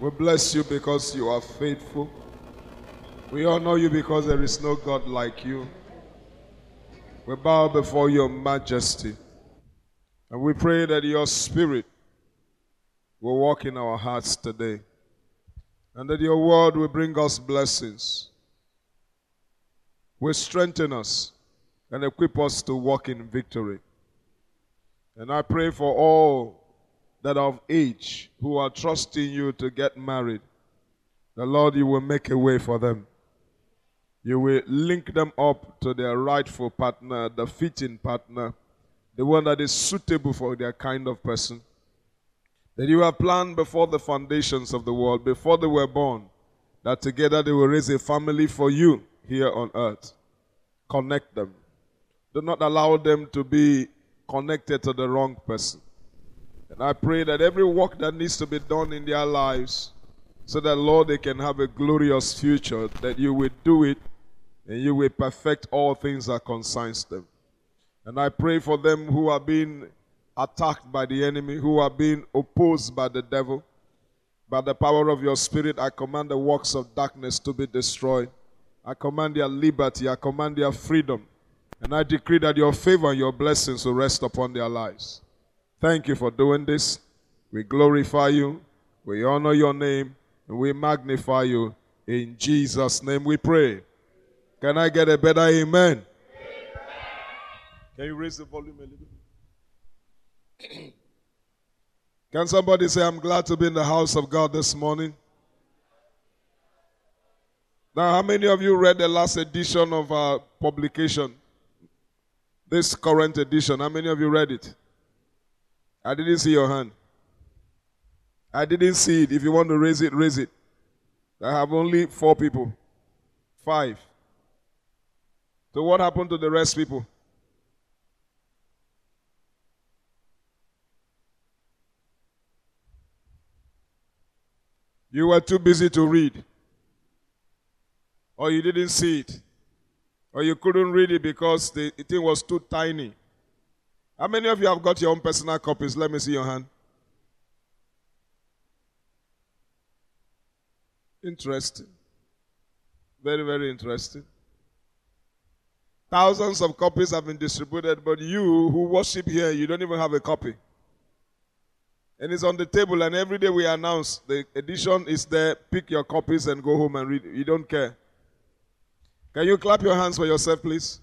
We bless you because you are faithful. We honor you because there is no God like you. We bow before your majesty. And we pray that your spirit will walk in our hearts today. And that your word will bring us blessings. Will strengthen us and equip us to walk in victory. And I pray for all that of age who are trusting you to get married. The Lord, you will make a way for them. You will link them up to their rightful partner, the fitting partner, the one that is suitable for their kind of person. That you have planned before the foundations of the world, before they were born, that together they will raise a family for you here on earth. Connect them. Do not allow them to be connected to the wrong person. And I pray that every work that needs to be done in their lives, so that, Lord, they can have a glorious future, that you will do it and you will perfect all things that concerns them. And I pray for them who are being attacked by the enemy, who are being opposed by the devil. By the power of your spirit, I command the works of darkness to be destroyed. I command their liberty, I command their freedom. And I decree that your favor and your blessings will rest upon their lives. Thank you for doing this. We glorify you, we honor your name, we magnify you. In Jesus' name we pray. Can I get a better amen? amen. Can you raise the volume a little bit? Can somebody say, I'm glad to be in the house of God this morning? Now, how many of you read the last edition of our publication? This current edition. How many of you read it? I didn't see your hand. I didn't see it. If you want to raise it, raise it. I have only four people. Five. So what happened to the rest people? You were too busy to read. Or you didn't see it. Or you couldn't read it because the thing was too tiny. How many of you have got your own personal copies? Let me see your hand. Interesting. Very, very interesting. Thousands of copies have been distributed, but you who worship here, you don't even have a copy. And it's on the table, and every day we announce the edition is there. Pick your copies and go home and read. You don't care. Can you clap your hands for yourself, please?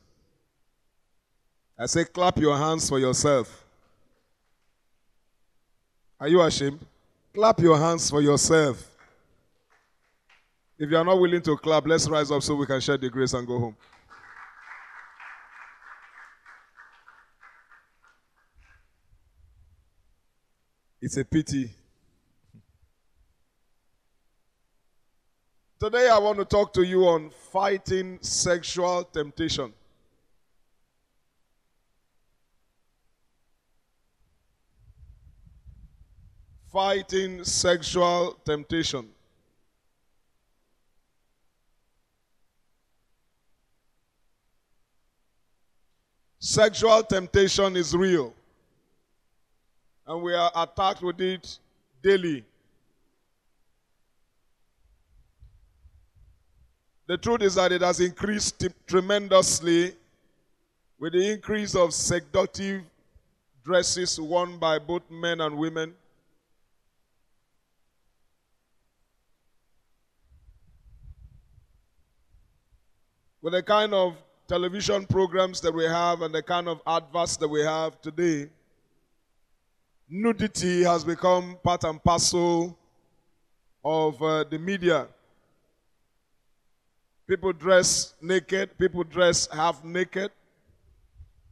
I say, clap your hands for yourself. Are you ashamed? Clap your hands for yourself. If you are not willing to clap, let's rise up so we can share the grace and go home. It's a pity. Today, I want to talk to you on fighting sexual temptation. Fighting sexual temptation. Sexual temptation is real and we are attacked with it daily. The truth is that it has increased tremendously with the increase of seductive dresses worn by both men and women. With the kind of television programs that we have and the kind of adverts that we have today, nudity has become part and parcel of uh, the media. People dress naked, people dress half naked.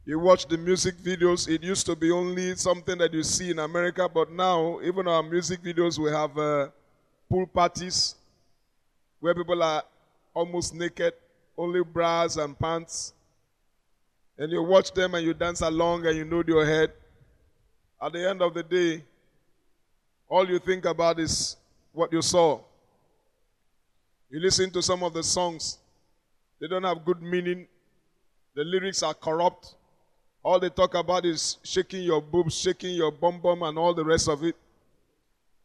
You watch the music videos, it used to be only something that you see in America, but now, even our music videos, we have uh, pool parties where people are almost naked, only bras and pants. And you watch them and you dance along and you nod your head. At the end of the day, all you think about is what you saw. You listen to some of the songs, they don't have good meaning. The lyrics are corrupt. All they talk about is shaking your boobs, shaking your bum bum, and all the rest of it.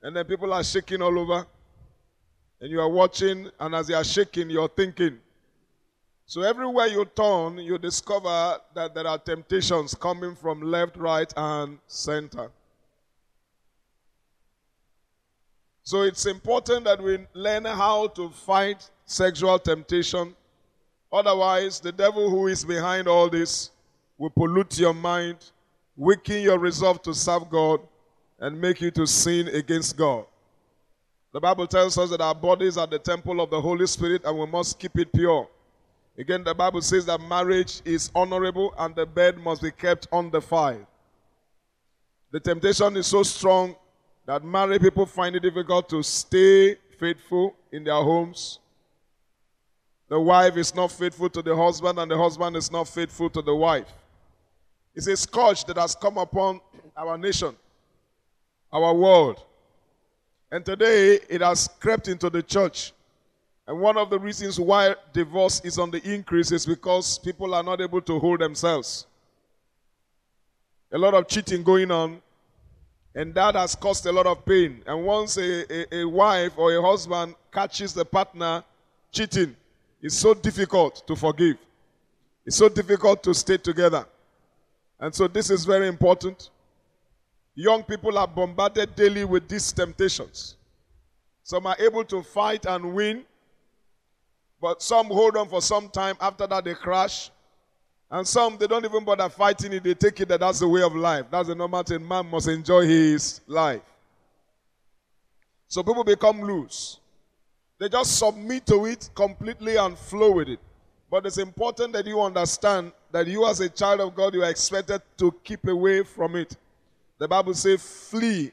And then people are shaking all over. and you are watching, and as they are shaking, you're thinking. So everywhere you turn, you discover that there are temptations coming from left, right, and center. So it's important that we learn how to fight sexual temptation. Otherwise, the devil who is behind all this will pollute your mind, weaken your resolve to serve God, and make you to sin against God. The Bible tells us that our bodies are the temple of the Holy Spirit and we must keep it pure. Again, the Bible says that marriage is honorable and the bed must be kept undefiled. The fire. The temptation is so strong that married people find it difficult to stay faithful in their homes. The wife is not faithful to the husband, and the husband is not faithful to the wife. It's a scourge that has come upon our nation, our world. And today it has crept into the church. And one of the reasons why divorce is on the increase is because people are not able to hold themselves. A lot of cheating going on, and that has caused a lot of pain. And once a, a, a, wife or a husband catches the partner cheating, it's so difficult to forgive. It's so difficult to stay together. And so this is very important. Young people are bombarded daily with these temptations. Some are able to fight and win, but some hold on for some time. After that, they crash. And some, they don't even bother fighting it. They take it that that's the way of life. That's the normal thing. Man must enjoy his life. So people become loose. They just submit to it completely and flow with it. But it's important that you understand that you, as a child of God, you are expected to keep away from it. The Bible says, flee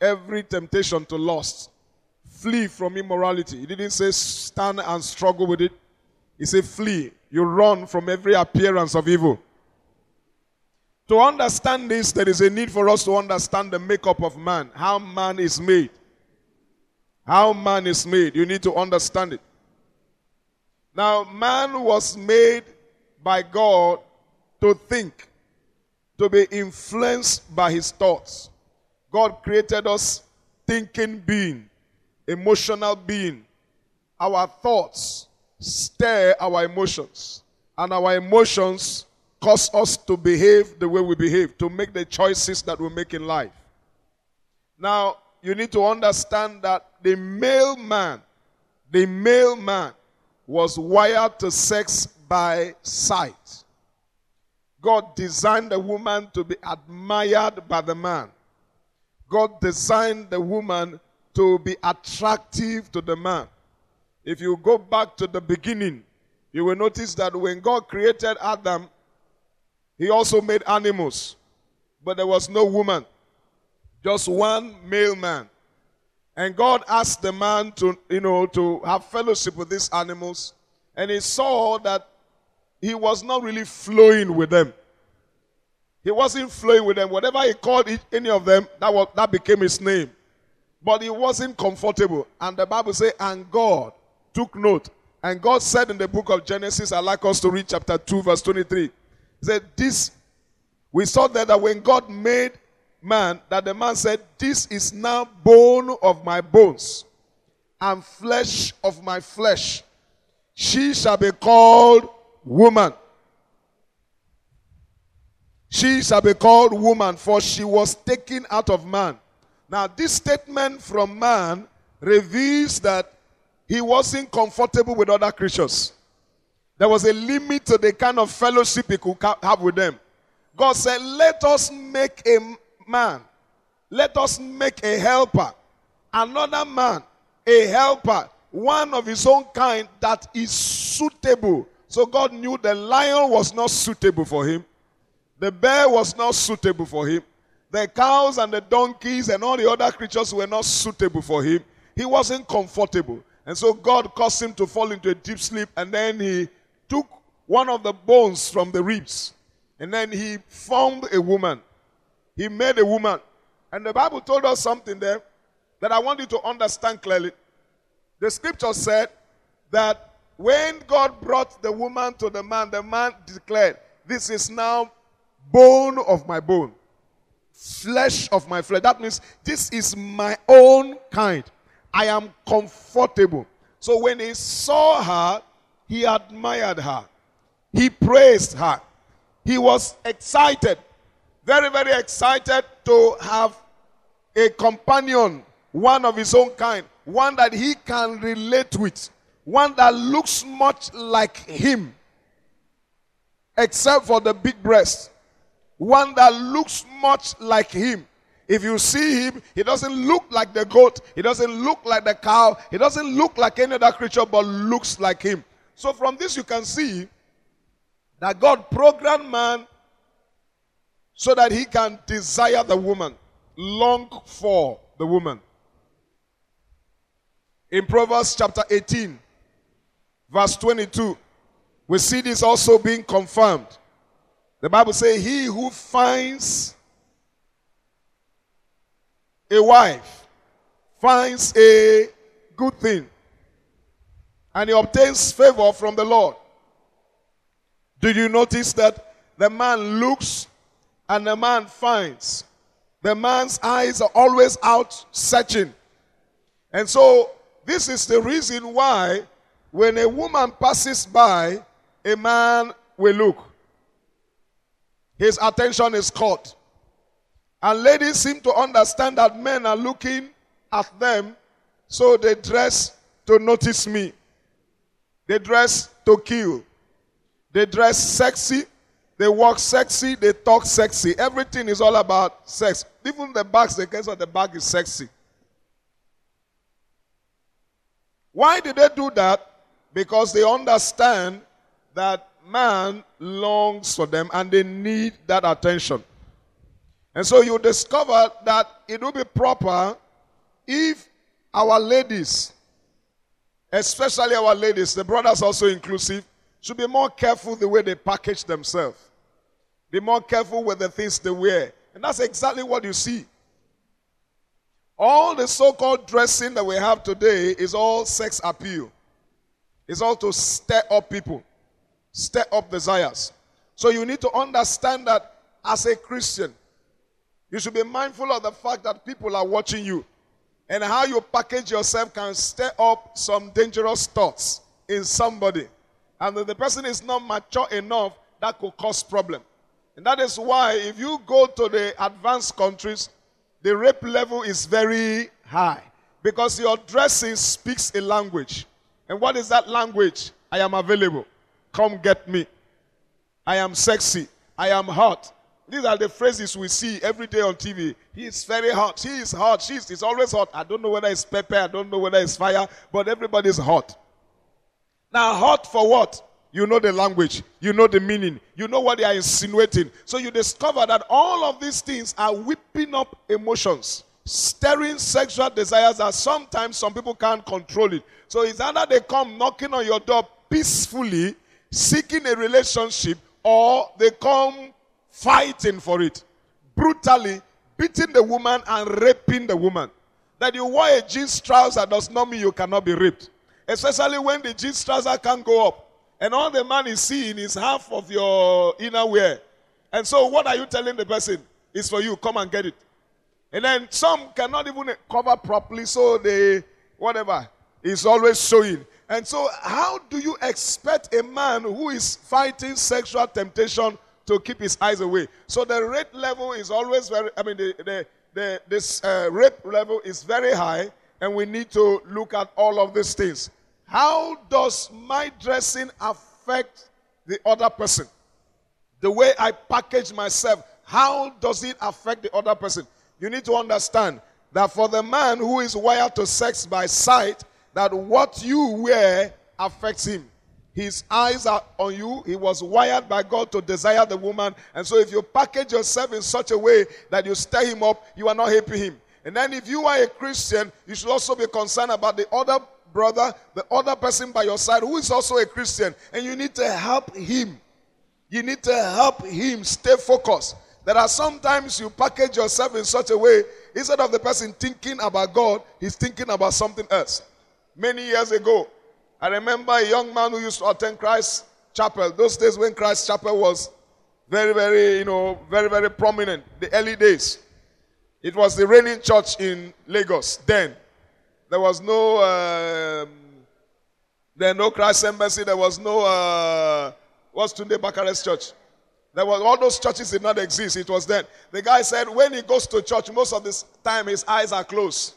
every temptation to lust. Flee from immorality. He didn't say stand and struggle with it. He said flee. You run from every appearance of evil. To understand this, there is a need for us to understand the makeup of man, how man is made. How man is made. You need to understand it. Now, man was made by God to think, to be influenced by his thoughts. God created us thinking being, emotional being. Our thoughts stir our emotions, and our emotions cause us to behave the way we behave, to make the choices that we make in life. Now, you need to understand that the male man, the male man was wired to sex by sight. God designed the woman to be admired by the man. God designed the woman to be attractive to the man. If you go back to the beginning, you will notice that when God created Adam, he also made animals. But there was no woman, just one male man. And God asked the man to, you know, to have fellowship with these animals. And he saw that he was not really flowing with them. He wasn't flowing with them. Whatever he called any of them, that, was, that became his name. But he wasn't comfortable. And the Bible says, and God took note. And God said in the book of Genesis, I'd like us to read chapter 2, verse 23. He said, This, we saw that, that when God made man, that the man said, This is now bone of my bones and flesh of my flesh. She shall be called woman. She shall be called woman, for she was taken out of man. Now, this statement from man reveals that he wasn't comfortable with other creatures. There was a limit to the kind of fellowship he could have with them. God said, Let us make a man, let us make a helper, another man, a helper, one of his own kind that is suitable. So God knew the lion was not suitable for him, the bear was not suitable for him, the cows and the donkeys and all the other creatures were not suitable for him. He wasn't comfortable. And so God caused him to fall into a deep sleep, and then he took one of the bones from the ribs, and then he formed a woman. He made a woman. And the Bible told us something there that I want you to understand clearly. The scripture said that when God brought the woman to the man, the man declared, This is now bone of my bone, flesh of my flesh. That means this is my own kind I am comfortable. So when he saw her, he admired her. He praised her. He was excited, very, very excited to have a companion, one of his own kind, one that he can relate with, one that looks much like him, except for the big breast. One that looks much like him. If you see him, he doesn't look like the goat, he doesn't look like the cow, he doesn't look like any other creature, but looks like him. So, from this, you can see that God programmed man so that he can desire the woman, long for the woman. In Proverbs chapter 18, verse 22, we see this also being confirmed. The Bible says, He who finds a wife finds a good thing and he obtains favor from the Lord. Did you notice that the man looks and the man finds? The man's eyes are always out searching. And so, this is the reason why when a woman passes by, a man will look. His attention is caught. And ladies seem to understand that men are looking at them, so they dress to notice me. They dress to kill. They dress sexy. They walk sexy. They talk sexy. Everything is all about sex. Even the bags, the case of the bag is sexy. Why did they do that? Because they understand that man longs for them and they need that attention. And so you discover that it will be proper if our ladies, especially our ladies, the brothers also inclusive, should be more careful the way they package themselves. Be more careful with the things they wear. And that's exactly what you see. All the so called dressing that we have today is all sex appeal. It's all to stir up people, stir up desires. So you need to understand that as a Christian, you should be mindful of the fact that people are watching you. And how you package yourself can stir up some dangerous thoughts in somebody. And if the person is not mature enough, that could cause problem. And that is why if you go to the advanced countries, the rape level is very high. Because your dressing speaks a language. And what is that language? I am available. Come get me. I am sexy. I am hot. These are the phrases we see every day on TV. He is very hot. She is hot. She is always hot. I don't know whether it's pepper. I don't know whether it's fire. But everybody's hot. Now, hot for what? You know the language. You know the meaning. You know what they are insinuating. So you discover that all of these things are whipping up emotions, stirring sexual desires that sometimes some people can't control it. So it's either they come knocking on your door peacefully, seeking a relationship, or they come fighting for it, brutally beating the woman and raping the woman. That you wear a jeans trouser does not mean you cannot be raped. Especially when the jeans trouser can't go up. And all the man is seeing is half of your inner wear. And so what are you telling the person? It's for you. Come and get it. And then some cannot even cover properly, so they, whatever, is always showing. And so, how do you expect a man who is fighting sexual temptation to keep his eyes away. So the rape level is always very, I mean, the, the, the, this uh, rape level is very high, and we need to look at all of these things. How does my dressing affect the other person? The way I package myself, how does it affect the other person? You need to understand that for the man who is wired to sex by sight, that what you wear affects him. His eyes are on you. He was wired by God to desire the woman. And so, if you package yourself in such a way that you stir him up, you are not helping him. And then, if you are a Christian, you should also be concerned about the other brother, the other person by your side who is also a Christian. And you need to help him. You need to help him stay focused. There are sometimes you package yourself in such a way, instead of the person thinking about God, he's thinking about something else. Many years ago, I remember a young man who used to attend Christ Chapel. Those days when Christ Chapel was very, very, you know, very, very prominent. The early days. It was the reigning church in Lagos then. There was no, um, there no Christ Embassy. There was no, uh, what's Tunde Bakare's church? There was all those churches did not exist. It was then. The guy said when he goes to church, most of the time his eyes are closed.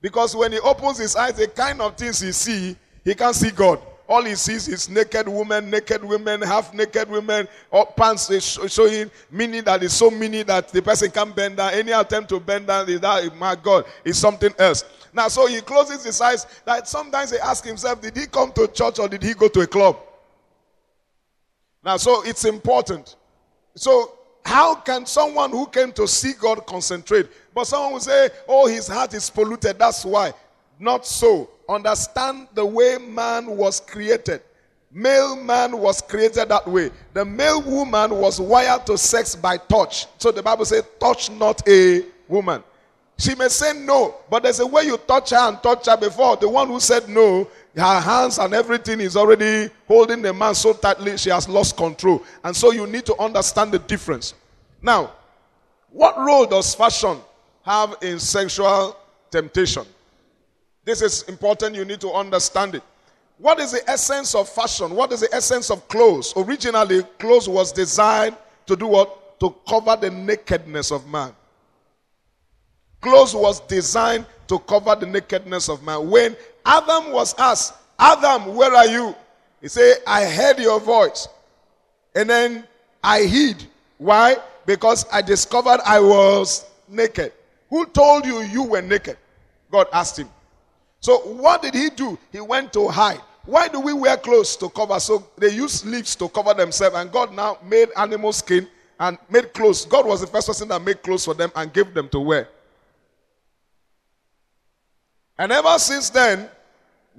Because when he opens his eyes, the kind of things he see, he can't see God. All he sees is naked women, naked women, half naked women, or pants showing, meaning that it's so many that the person can't bend down. Any attempt to bend down, is that, my God, is something else. Now, so he closes his eyes. That sometimes he asks himself, did he come to church or did he go to a club? Now, so it's important. So, how can someone who came to see God concentrate? But someone will say, oh, his heart is polluted. That's why. Not so understand the way man was created. Male man was created that way. The male woman was wired to sex by touch. So the Bible says, touch not a woman. She may say no, but there's a way you touch her and touch her before. The one who said no, her hands and everything is already holding the man so tightly, she has lost control. And so you need to understand the difference. Now, what role does fashion have in sexual temptation? This is important. You need to understand it. What is the essence of fashion? What is the essence of clothes? Originally, clothes was designed to do what? To cover the nakedness of man. Clothes was designed to cover the nakedness of man. When Adam was asked, Adam, where are you? He said, I heard your voice. And then I hid. Why? Because I discovered I was naked. Who told you you were naked? God asked him. So what did he do? He went to hide. Why do we wear clothes to cover? So they use leaves to cover themselves, and God now made animal skin and made clothes. God was the first person that made clothes for them and gave them to wear. And ever since then,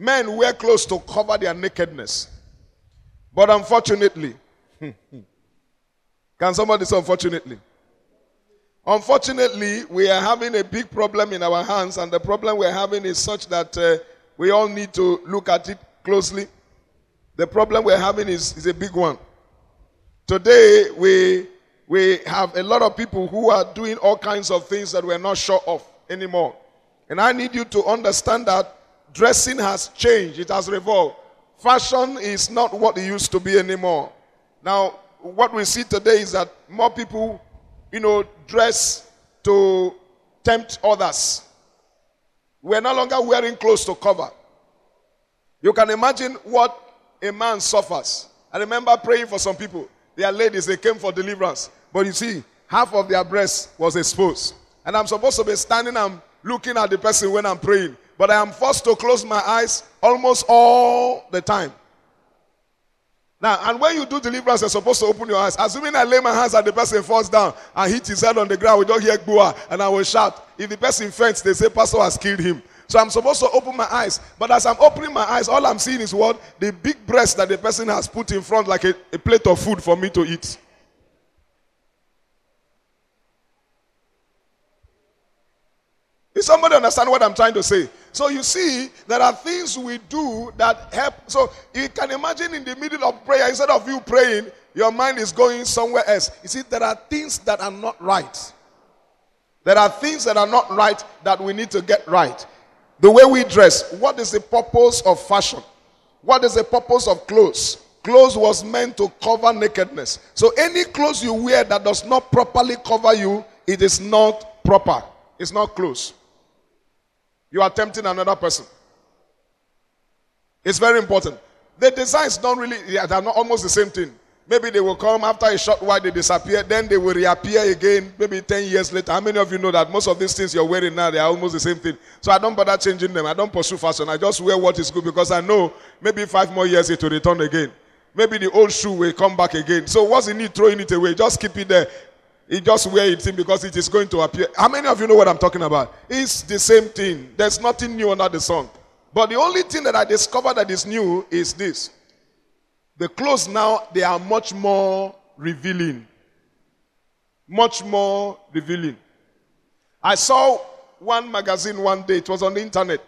men wear clothes to cover their nakedness. But unfortunately, can somebody say unfortunately? Unfortunately, we are having a big problem in our hands, and the problem we're having is such that uh, we all need to look at it closely. The problem we're having is, is a big one. Today, we, we have a lot of people who are doing all kinds of things that we're not sure of anymore. And I need you to understand that dressing has changed, it has evolved. Fashion is not what it used to be anymore. Now, what we see today is that more people you know, dress to tempt others. We're no longer wearing clothes to cover. You can imagine what a man suffers. I remember praying for some people. They are ladies, they came for deliverance. But you see, half of their breast was exposed. And I'm supposed to be standing and looking at the person when I'm praying. But I am forced to close my eyes almost all the time. Now, and when you do deliverance, you're supposed to open your eyes. Assuming I lay my hands and the person falls down and hit his head on the ground, we don't hear Gboa, and I will shout. If the person faints, they say, Pastor has killed him. So I'm supposed to open my eyes. But as I'm opening my eyes, all I'm seeing is what? The big breast that the person has put in front, like a, a plate of food for me to eat. Is somebody understand what I'm trying to say? So you see, there are things we do that help. So you can imagine in the middle of prayer, instead of you praying, your mind is going somewhere else. You see, there are things that are not right. There are things that are not right that we need to get right. The way we dress. What is the purpose of fashion? What is the purpose of clothes? Clothes was meant to cover nakedness. So any clothes you wear that does not properly cover you, it is not proper. It's not clothes. You are tempting another person. It's very important. The designs don't really, yeah, they're not almost the same thing. Maybe they will come after a short while, they disappear, then they will reappear again, maybe 10 years later. How many of you know that most of these things you're wearing now, they are almost the same thing? So I don't bother changing them. I don't pursue fashion. I just wear what is good because I know maybe five more years it will return again. Maybe the old shoe will come back again. So what's the need throwing it away? Just keep it there. He just wear it in because it is going to appear. How many of you know what I'm talking about? It's the same thing. There's nothing new under the sun. But the only thing that I discovered that is new is this. The clothes now, they are much more revealing. Much more revealing. I saw one magazine one day, it was on the internet.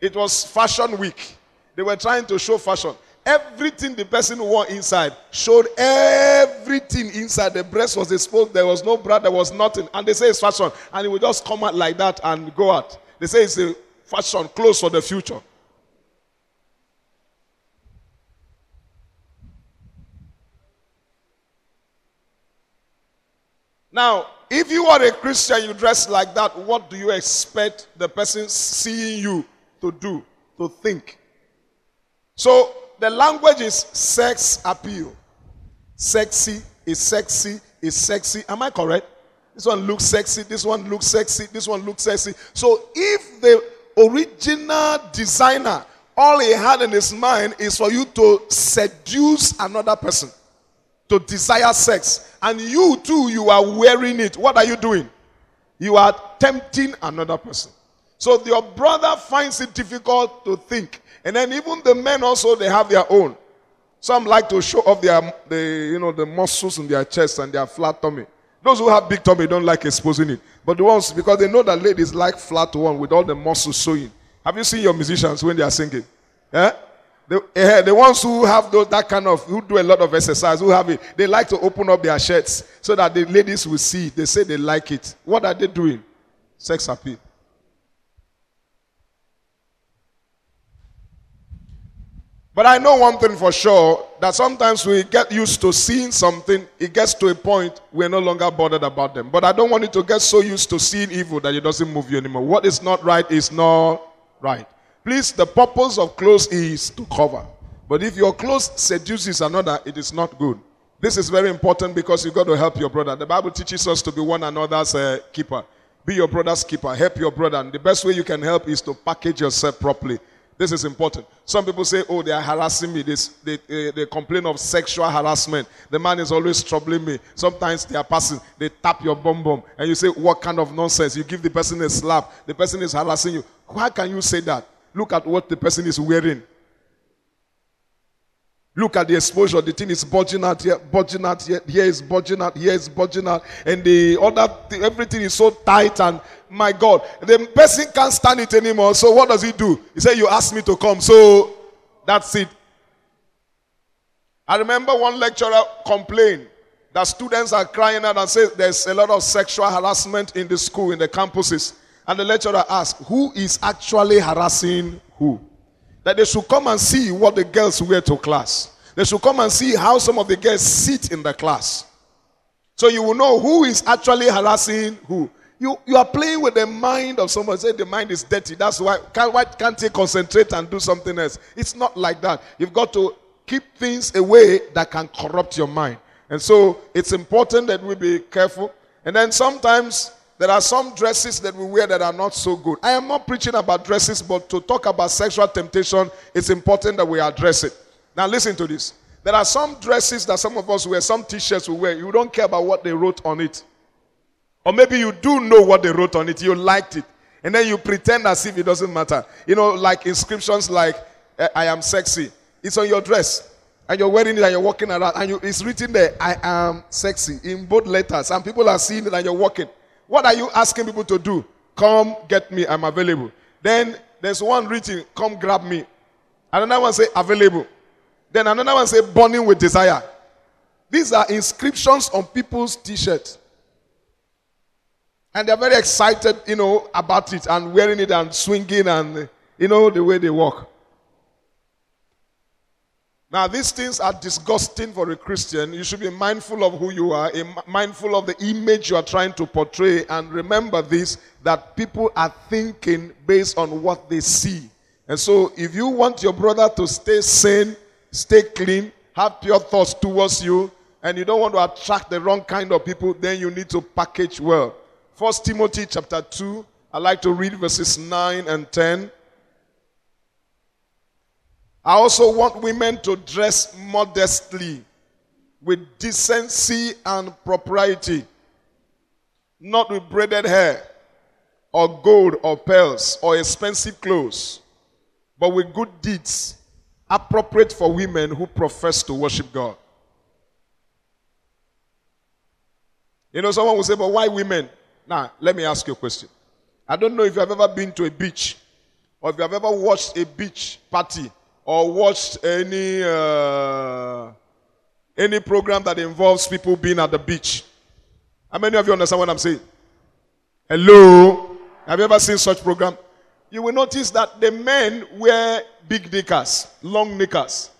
It was Fashion Week. They were trying to show fashion. Everything the person wore inside showed everything inside. The breast was exposed. There was no bra. There was nothing. And they say it's fashion. And it will just come out like that and go out. They say it's a fashion, clothes for the future. Now, if you are a Christian, you dress like that, what do you expect the person seeing you to do, to think? So, the language is sex appeal. Sexy is sexy is sexy. Am I correct? This one looks sexy, this one looks sexy, this one looks sexy. So, if the original designer, all he had in his mind is for you to seduce another person to desire sex, and you too, you are wearing it, what are you doing? You are tempting another person. So your brother finds it difficult to think. And then even the men also, they have their own. Some like to show off their, the, you know, the muscles in their chest and their flat tummy. Those who have big tummy don't like exposing it. But the ones, because they know that ladies like flat one with all the muscles showing. Have you seen your musicians when they are singing? Yeah? The, uh, the ones who have those, that kind of, who do a lot of exercise, who have it, they like to open up their shirts so that the ladies will see. They say they like it. What are they doing? Sex appeal. But I know one thing for sure that sometimes we get used to seeing something, it gets to a point we're no longer bothered about them. But I don't want you to get so used to seeing evil that it doesn't move you anymore. What is not right is not right. Please, the purpose of clothes is to cover. But if your clothes seduces another, it is not good. This is very important because you've got to help your brother. The Bible teaches us to be one another's uh, keeper. Be your brother's keeper. Help your brother. And the best way you can help is to package yourself properly. This is important. Some people say, oh, they are harassing me. They, they, they complain of sexual harassment. The man is always troubling me. Sometimes they are passing. They tap your bum bum. And you say, what kind of nonsense? You give the person a slap. The person is harassing you. Why can you say that? Look at what the person is wearing. Look at the exposure. The thing is bulging out here, bulging out here. Here is bulging out. Here is bulging out. And the other, everything is so tight. And my God, the person can't stand it anymore. So what does he do? He said, "You asked me to come, so that's it." I remember one lecturer complained that students are crying out and say there's a lot of sexual harassment in the school, in the campuses. And the lecturer asked, Who is actually harassing who? That they should come and see what the girls wear to class. They should come and see how some of the girls sit in the class. So you will know who is actually harassing who. You, you are playing with the mind of someone. Say the mind is dirty. That's why can't, why can't they concentrate and do something else? It's not like that. You've got to keep things away that can corrupt your mind. And so it's important that we be careful. And then sometimes there are some dresses that we wear that are not so good. I am not preaching about dresses, but to talk about sexual temptation, it's important that we address it. Now, listen to this. There are some dresses that some of us wear, some t shirts we wear. You don't care about what they wrote on it. Or maybe you do know what they wrote on it, you liked it. And then you pretend as if it doesn't matter. You know, like inscriptions like, I am sexy. It's on your dress. And you're wearing it and you're walking around. And you, it's written there, I am sexy, in both letters. And people are seeing it and you're walking. What are you asking people to do? Come get me, I'm available. Then there's one written, come grab me. Another one say available. Then another one say burning with desire. These are inscriptions on people's t-shirts. And they're very excited, you know, about it and wearing it and swinging and, you know, the way they walk. Now, these things are disgusting for a Christian. You should be mindful of who you are, mindful of the image you are trying to portray, and remember this that people are thinking based on what they see. And so, if you want your brother to stay sane, stay clean, have pure thoughts towards you, and you don't want to attract the wrong kind of people, then you need to package well. First Timothy chapter 2, I like to read verses 9 and 10. I also want women to dress modestly with decency and propriety, not with braided hair or gold or pearls or expensive clothes, but with good deeds appropriate for women who profess to worship God. You know, someone will say, but why women? Now, let me ask you a question. I don't know if you have ever been to a beach or if you have ever watched a beach party or watched any uh, any program that involves people being at the beach. How many of you understand what I'm saying? Hello? Have you ever seen such program? you will notice that the men wear big knickers, long knickers.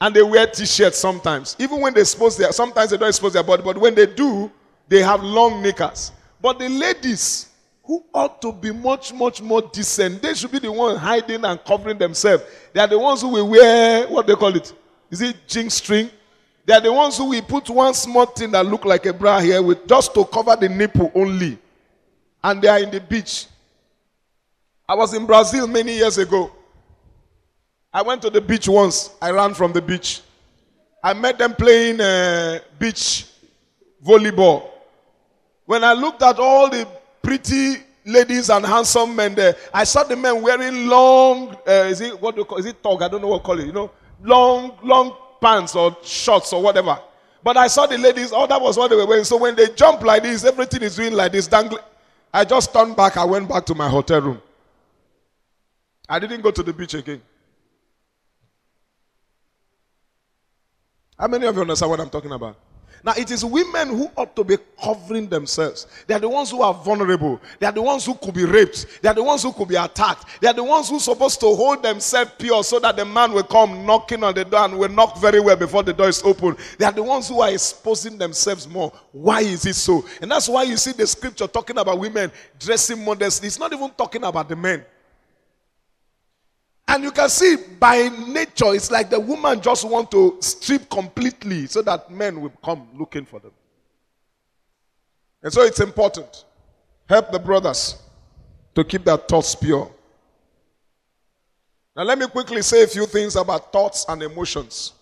And they wear t-shirts sometimes. Even when they expose their, sometimes they don't expose their body, but when they do, they have long knickers. But the ladies, who ought to be much, much more decent, they should be the ones hiding and covering themselves. They are the ones who will wear, what they call it? Is it jing string? They are the ones who will put one small thing that look like a bra here with just to cover the nipple only. And they are in the beach. I was in Brazil many years ago. I went to the beach once. I ran from the beach. I met them playing uh, beach volleyball. When I looked at all the pretty ladies and handsome men there, I saw the men wearing long, uh, is it what do you call, is it tog? I don't know what to call it. You know, long, long pants or shorts or whatever. But I saw the ladies. Oh, that was what they were wearing. So when they jump like this, everything is doing like this, dangling. I just turned back. I went back to my hotel room. I didn't go to the beach again. How many of you understand what I'm talking about? Now, it is women who ought to be covering themselves. They are the ones who are vulnerable. They are the ones who could be raped. They are the ones who could be attacked. They are the ones who are supposed to hold themselves pure so that the man will come knocking on the door and will knock very well before the door is open. They are the ones who are exposing themselves more. Why is it so? And that's why you see the scripture talking about women dressing modestly. It's not even talking about the men. And you can see by nature, it's like the woman just want to strip completely so that men will come looking for them. And so it's important. Help the brothers to keep their thoughts pure. Now let me quickly say a few things about thoughts and emotions.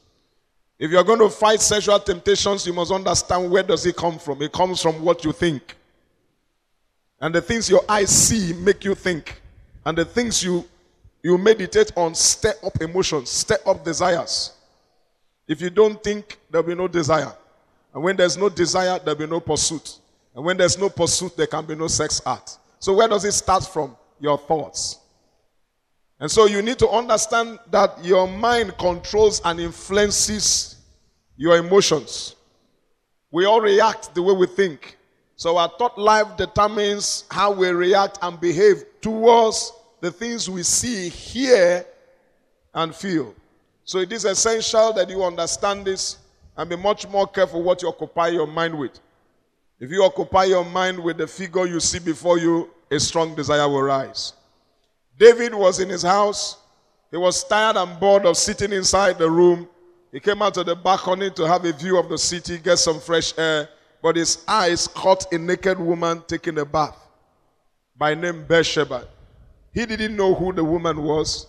If you're going to fight sexual temptations, you must understand where does it come from? It comes from what you think. And the things your eyes see make you think. And the things you you meditate on stir up emotions, stir up desires. If you don't think, there'll be no desire. And when there's no desire, there'll be no pursuit. And when there's no pursuit, there can be no sex act. So where does it start from? Your thoughts. And so you need to understand that your mind controls and influences your emotions. We all react the way we think. So our thought life determines how we react and behave towards the things we see, hear, and feel. So it is essential that you understand this and be much more careful what you occupy your mind with. If you occupy your mind with the figure you see before you, a strong desire will rise. David was in his house. He was tired and bored of sitting inside the room. He came out to the balcony to have a view of the city, get some fresh air, but his eyes caught a naked woman taking a bath by name Bathsheba. He didn't know who the woman was,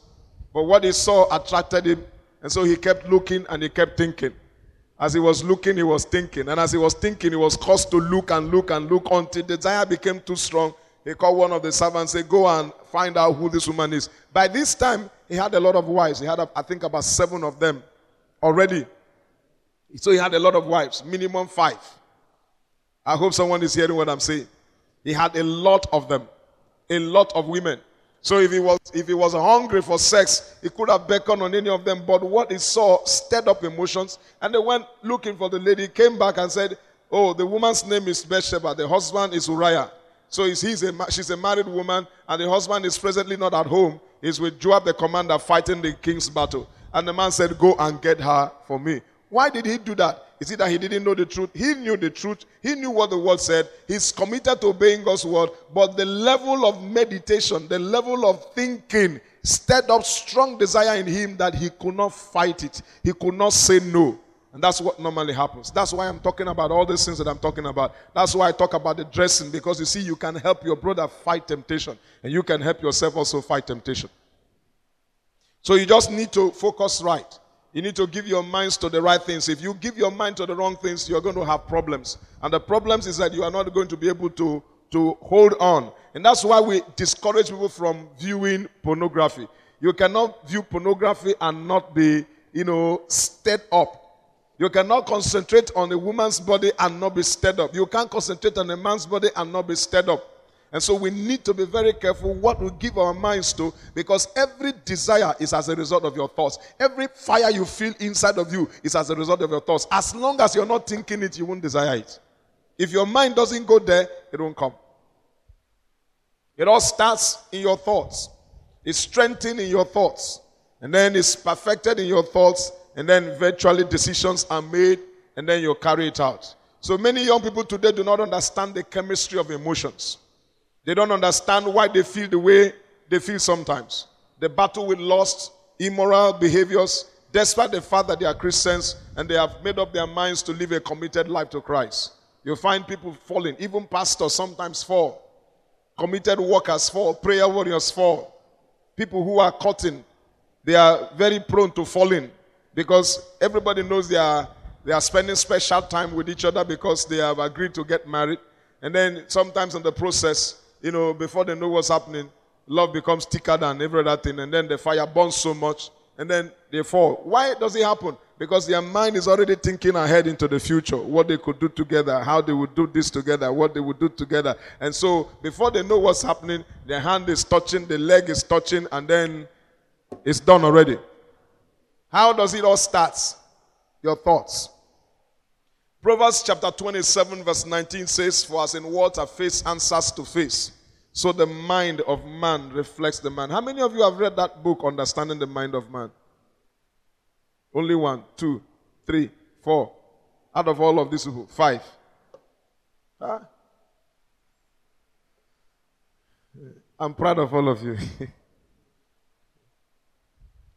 but what he saw attracted him, and so he kept looking and he kept thinking. As he was looking, he was thinking. And as he was thinking, he was caused to look and look and look until the desire became too strong. He called one of the servants and said, Go and find out who this woman is. By this time, he had a lot of wives. He had, I think, about seven of them already. So he had a lot of wives, minimum five. I hope someone is hearing what I'm saying. He had a lot of them, a lot of women. So if he was if he was hungry for sex, he could have beckoned on any of them. But what he saw stirred up emotions, and they went looking for the lady. Came back and said, "Oh, the woman's name is Bathsheba. The husband is Uriah. So he's a, she's a married woman, and the husband is presently not at home. He's with Joab, the commander, fighting the king's battle." And the man said, "Go and get her for me." Why did he do that? Is it that he didn't know the truth? He knew the truth. He knew what the word said. He's committed to obeying God's word. But the level of meditation, the level of thinking, stirred up strong desire in him that he could not fight it. He could not say no. And that's what normally happens. That's why I'm talking about all these things that I'm talking about. That's why I talk about the dressing, because you see, you can help your brother fight temptation, and you can help yourself also fight temptation. So you just need to focus right. You need to give your minds to the right things. If you give your mind to the wrong things, you're going to have problems. And the problems is that you are not going to be able to, to hold on. And that's why we discourage people from viewing pornography. You cannot view pornography and not be, you know, stirred up. You cannot concentrate on a woman's body and not be stirred up. You can't concentrate on a man's body and not be stirred up. And so we need to be very careful what we give our minds to because every desire is as a result of your thoughts. Every fire you feel inside of you is as a result of your thoughts. As long as you're not thinking it, you won't desire it. If your mind doesn't go there, it won't come. It all starts in your thoughts. It's strengthened in your thoughts. And then it's perfected in your thoughts. And then virtually decisions are made. And then you carry it out. So many young people today do not understand the chemistry of emotions. They don't understand why they feel the way they feel sometimes. The battle with lust, immoral behaviors, despite the fact that they are Christians and they have made up their minds to live a committed life to Christ. You find people falling, even pastors sometimes fall. Committed workers fall, prayer warriors fall. People who are cutting, they are very prone to falling because everybody knows they are they are spending special time with each other because they have agreed to get married. And then sometimes in the process, you know, before they know what's happening, love becomes thicker than every other thing, and then the fire burns so much, and then they fall. Why does it happen? Because their mind is already thinking ahead into the future, what they could do together, how they would do this together, what they would do together. And so before they know what's happening, their hand is touching, the leg is touching, and then it's done already. How does it all start? Your thoughts. Proverbs chapter 27, verse 19 says, For as in water face answers to face, so the mind of man reflects the man. How many of you have read that book, Understanding the Mind of Man? Only one, two, three, four. Out of all of these people, five. Huh? I'm proud of all of you.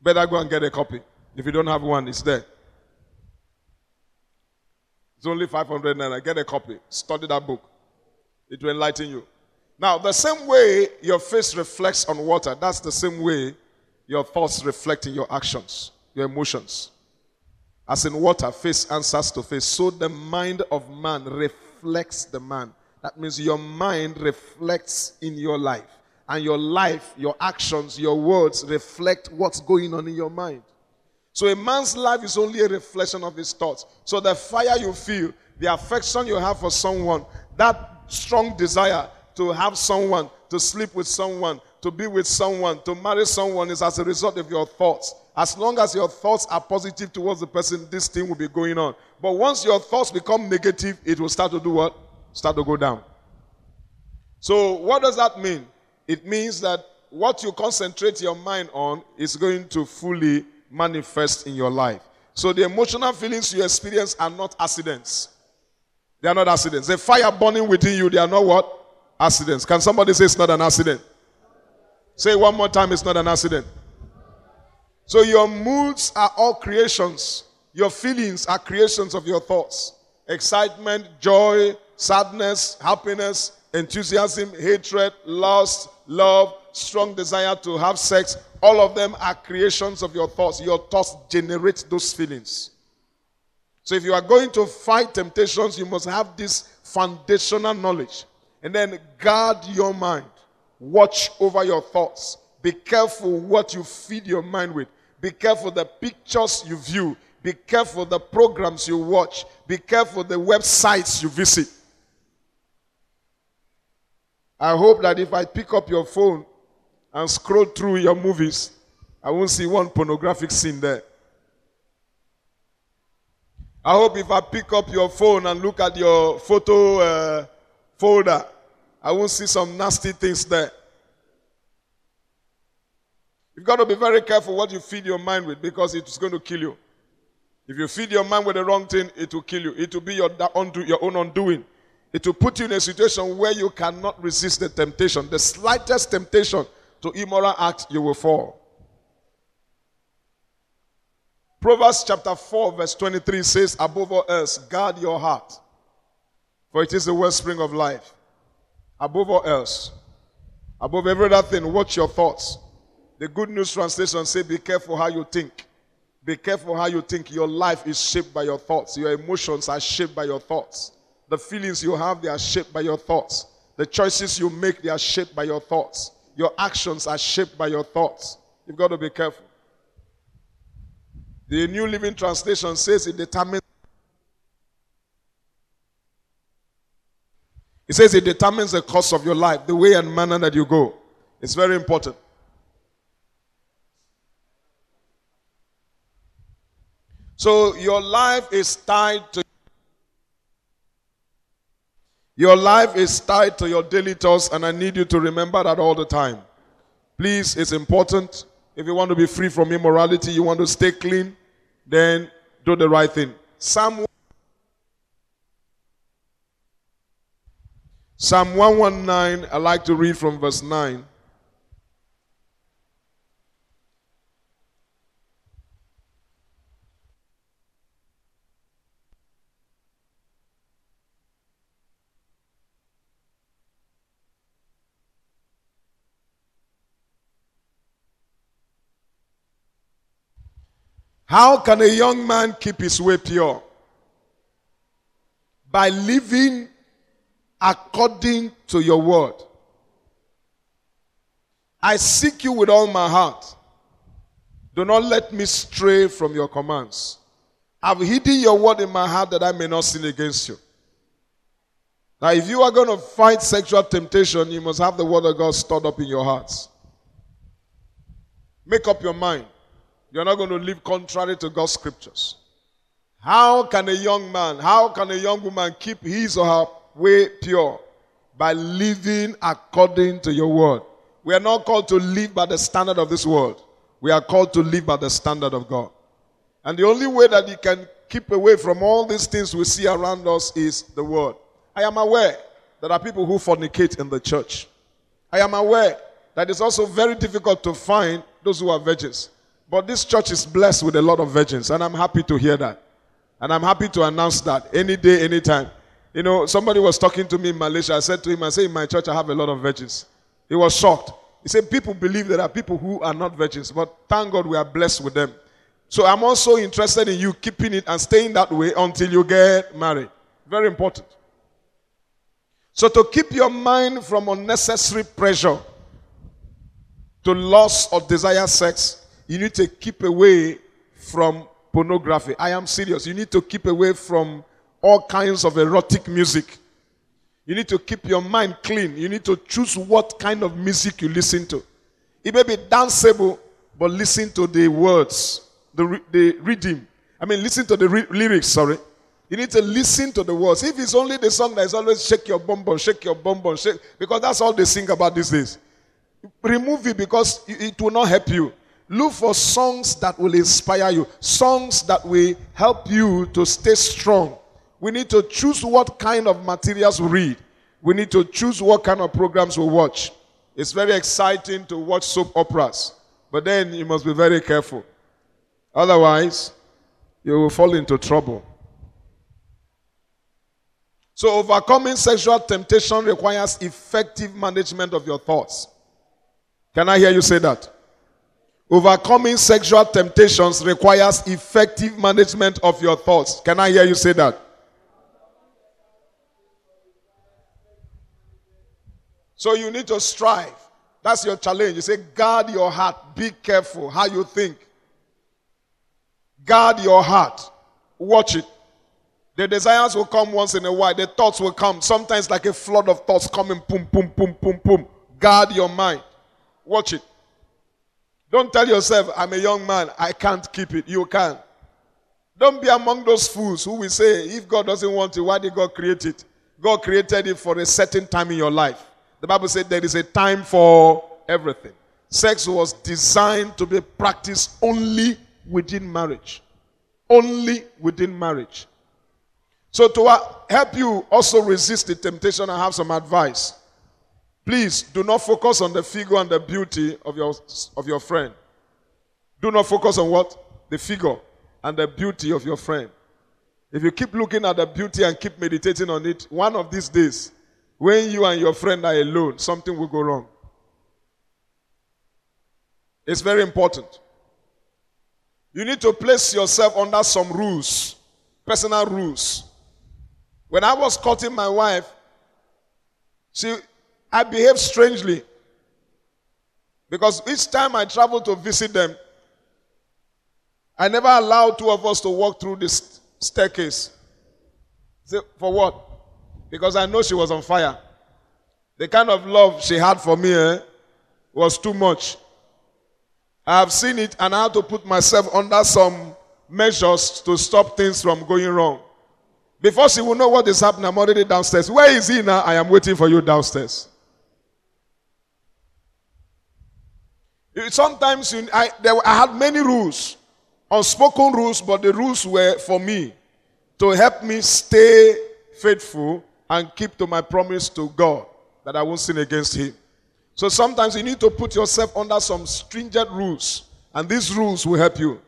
Better go and get a copy. If you don't have one, it's there. It's only 500 naira. Get a copy. Study that book. It will enlighten you. Now, the same way your face reflects on water, that's the same way your thoughts reflect in your actions, your emotions. As in water, face answers to face, so the mind of man reflects the man. That means your mind reflects in your life. And your life, your actions, your words reflect what's going on in your mind. So a man's life is only a reflection of his thoughts. So the fire you feel, the affection you have for someone, that strong desire to have someone, to sleep with someone, to be with someone, to marry someone is as a result of your thoughts. As long as your thoughts are positive towards the person, this thing will be going on. But once your thoughts become negative, it will start to do what? Start to go down. So, what does that mean? It means that what you concentrate your mind on is going to fully manifest in your life. So the emotional feelings you experience are not accidents. They are not accidents. The fire burning within you, they are not what? Accidents. Can somebody say it's not an accident? Say one more time, it's not an accident. So your moods are all creations. Your feelings are creations of your thoughts. Excitement, joy, sadness, happiness, enthusiasm, hatred, lust, love, strong desire to have sex, all of them are creations of your thoughts. Your thoughts generate those feelings. So if you are going to fight temptations, you must have this foundational knowledge. And then guard your mind. Watch over your thoughts. Be careful what you feed your mind with. Be careful the pictures you view. Be careful the programs you watch. Be careful the websites you visit. I hope that if I pick up your phone and scroll through your movies, I won't see one pornographic scene there. I hope if I pick up your phone and look at your photo uh, folder, I won't see some nasty things there. You've got to be very careful what you feed your mind with because it's going to kill you. If you feed your mind with the wrong thing, it will kill you. It will be your, your own undoing. It will put you in a situation where you cannot resist the temptation. The slightest temptation to immoral act, you will fall. Proverbs chapter 4, verse 23 says, Above all else, guard your heart, for it is the wellspring of life. Above all else, above every other thing, watch your thoughts. The Good News Translation says, Be careful how you think. Be careful how you think. Your life is shaped by your thoughts. Your emotions are shaped by your thoughts. The feelings you have, they are shaped by your thoughts. The choices you make, they are shaped by your thoughts. Your actions are shaped by your thoughts. You've got to be careful. The New Living Translation says it determines. It says it determines the course of your life, the way and manner that you go. It's very important. So your life is tied to Your life is tied to your daily tasks, and I need you to remember that all the time. Please, it's important. If you want to be free from immorality, you want to stay clean, then do the right thing. Psalm Psalm 119, I like to read from verse 9. How can a young man keep his way pure? By living according to your word. I seek you with all my heart. Do not let me stray from your commands. I've hidden your word in my heart that I may not sin against you. Now, if you are going to fight sexual temptation, you must have the word of God stored up in your hearts. Make up your mind. You're not going to live contrary to God's scriptures. How can a young man, how can a young woman keep his or her way pure? By living according to your word. We are not called to live by the standard of this world. We are called to live by the standard of God. And the only way that you can keep away from all these things we see around us is the word. I am aware that there are people who fornicate in the church. I am aware that it's also very difficult to find those who are virgins. But this church is blessed with a lot of virgins, and I'm happy to hear that. And I'm happy to announce that any day, anytime. You know, somebody was talking to me in Malaysia. I said to him, I say, in my church, I have a lot of virgins. He was shocked. He said, people believe there are people who are not virgins, but thank God we are blessed with them. So I'm also interested in you keeping it and staying that way until you get married. Very important. So to keep your mind from unnecessary pressure to lust or desire sex, you need to keep away from pornography. I am serious. You need to keep away from all kinds of erotic music. You need to keep your mind clean. You need to choose what kind of music you listen to. It may be danceable, but listen to the words, the, the rhythm. I mean, listen to the re- lyrics, sorry. You need to listen to the words. If it's only the song that is always shake your bum bum, shake your bum bum, shake, because that's all they sing about these days. Remove it because it will not help you. Look for songs that will inspire you, songs that will help you to stay strong. We need to choose what kind of materials we read. We need to choose what kind of programs we watch. It's very exciting to watch soap operas, but then you must be very careful. Otherwise, you will fall into trouble. So, overcoming sexual temptation requires effective management of your thoughts. Can I hear you say that? Overcoming sexual temptations requires effective management of your thoughts. Can I hear you say that? So you need to strive. That's your challenge. You say, guard your heart. Be careful how you think. Guard your heart. Watch it. The desires will come once in a while. The thoughts will come. Sometimes like a flood of thoughts coming. Boom, boom, boom, boom, boom. Guard your mind. Watch it. Don't tell yourself, I'm a young man, I can't keep it. You can. Don't be among those fools who will say, if God doesn't want it, why did God create it? God created it for a certain time in your life. The Bible said there is a time for everything. Sex was designed to be practiced only within marriage. Only within marriage. So, to uh, help you also resist the temptation, I have some advice. Please do not focus on the figure and the beauty of your, of your friend. Do not focus on what? The figure and the beauty of your friend. If you keep looking at the beauty and keep meditating on it, one of these days, when you and your friend are alone, something will go wrong. It's very important. You need to place yourself under some rules, personal rules. When I was courting my wife, she I behave strangely. Because each time I travel to visit them, I never allow two of us to walk through this staircase. For what? Because I know she was on fire. The kind of love she had for me eh, was too much. I have seen it and I had to put myself under some measures to stop things from going wrong. Before she will know what is happening, I'm already downstairs. Where is he now? I am waiting for you downstairs. Eh, sometimes you, I, there, I had many rules, unspoken rules, but the rules were for me to help me stay faithful and keep to my promise to God that I won't sin against Him. So sometimes you need to put yourself under some stringent rules, and these rules will help you.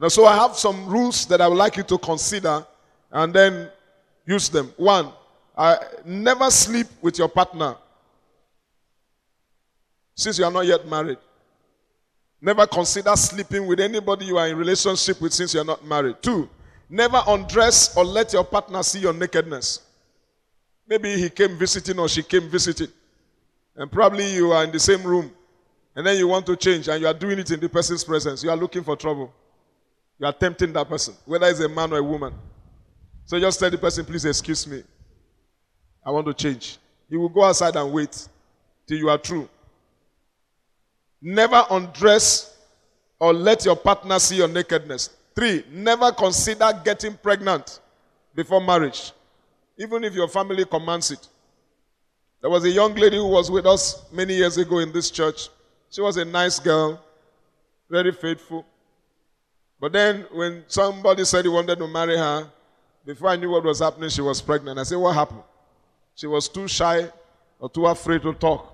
Now, so I have some rules that I would like you to consider and then use them. One, I never sleep with your partner since you are not yet married. Never consider sleeping with anybody you are in relationship with since you are not married. Two, never undress or let your partner see your nakedness. Maybe he came visiting or she came visiting. And probably you are in the same room. And then you want to change and you are doing it in the person's presence. You are looking for trouble. You are tempting that person, whether it's a man or a woman. So just tell the person, please excuse me. I want to change. He will go outside and wait till you are true. Never undress or let your partner see your nakedness. Three, never consider getting pregnant before marriage, even if your family commands it. There was a young lady who was with us many years ago in this church. She was a nice girl, very faithful. But then, when somebody said he wanted to marry her, before I knew what was happening, she was pregnant. I said, What happened? She was too shy or too afraid to talk.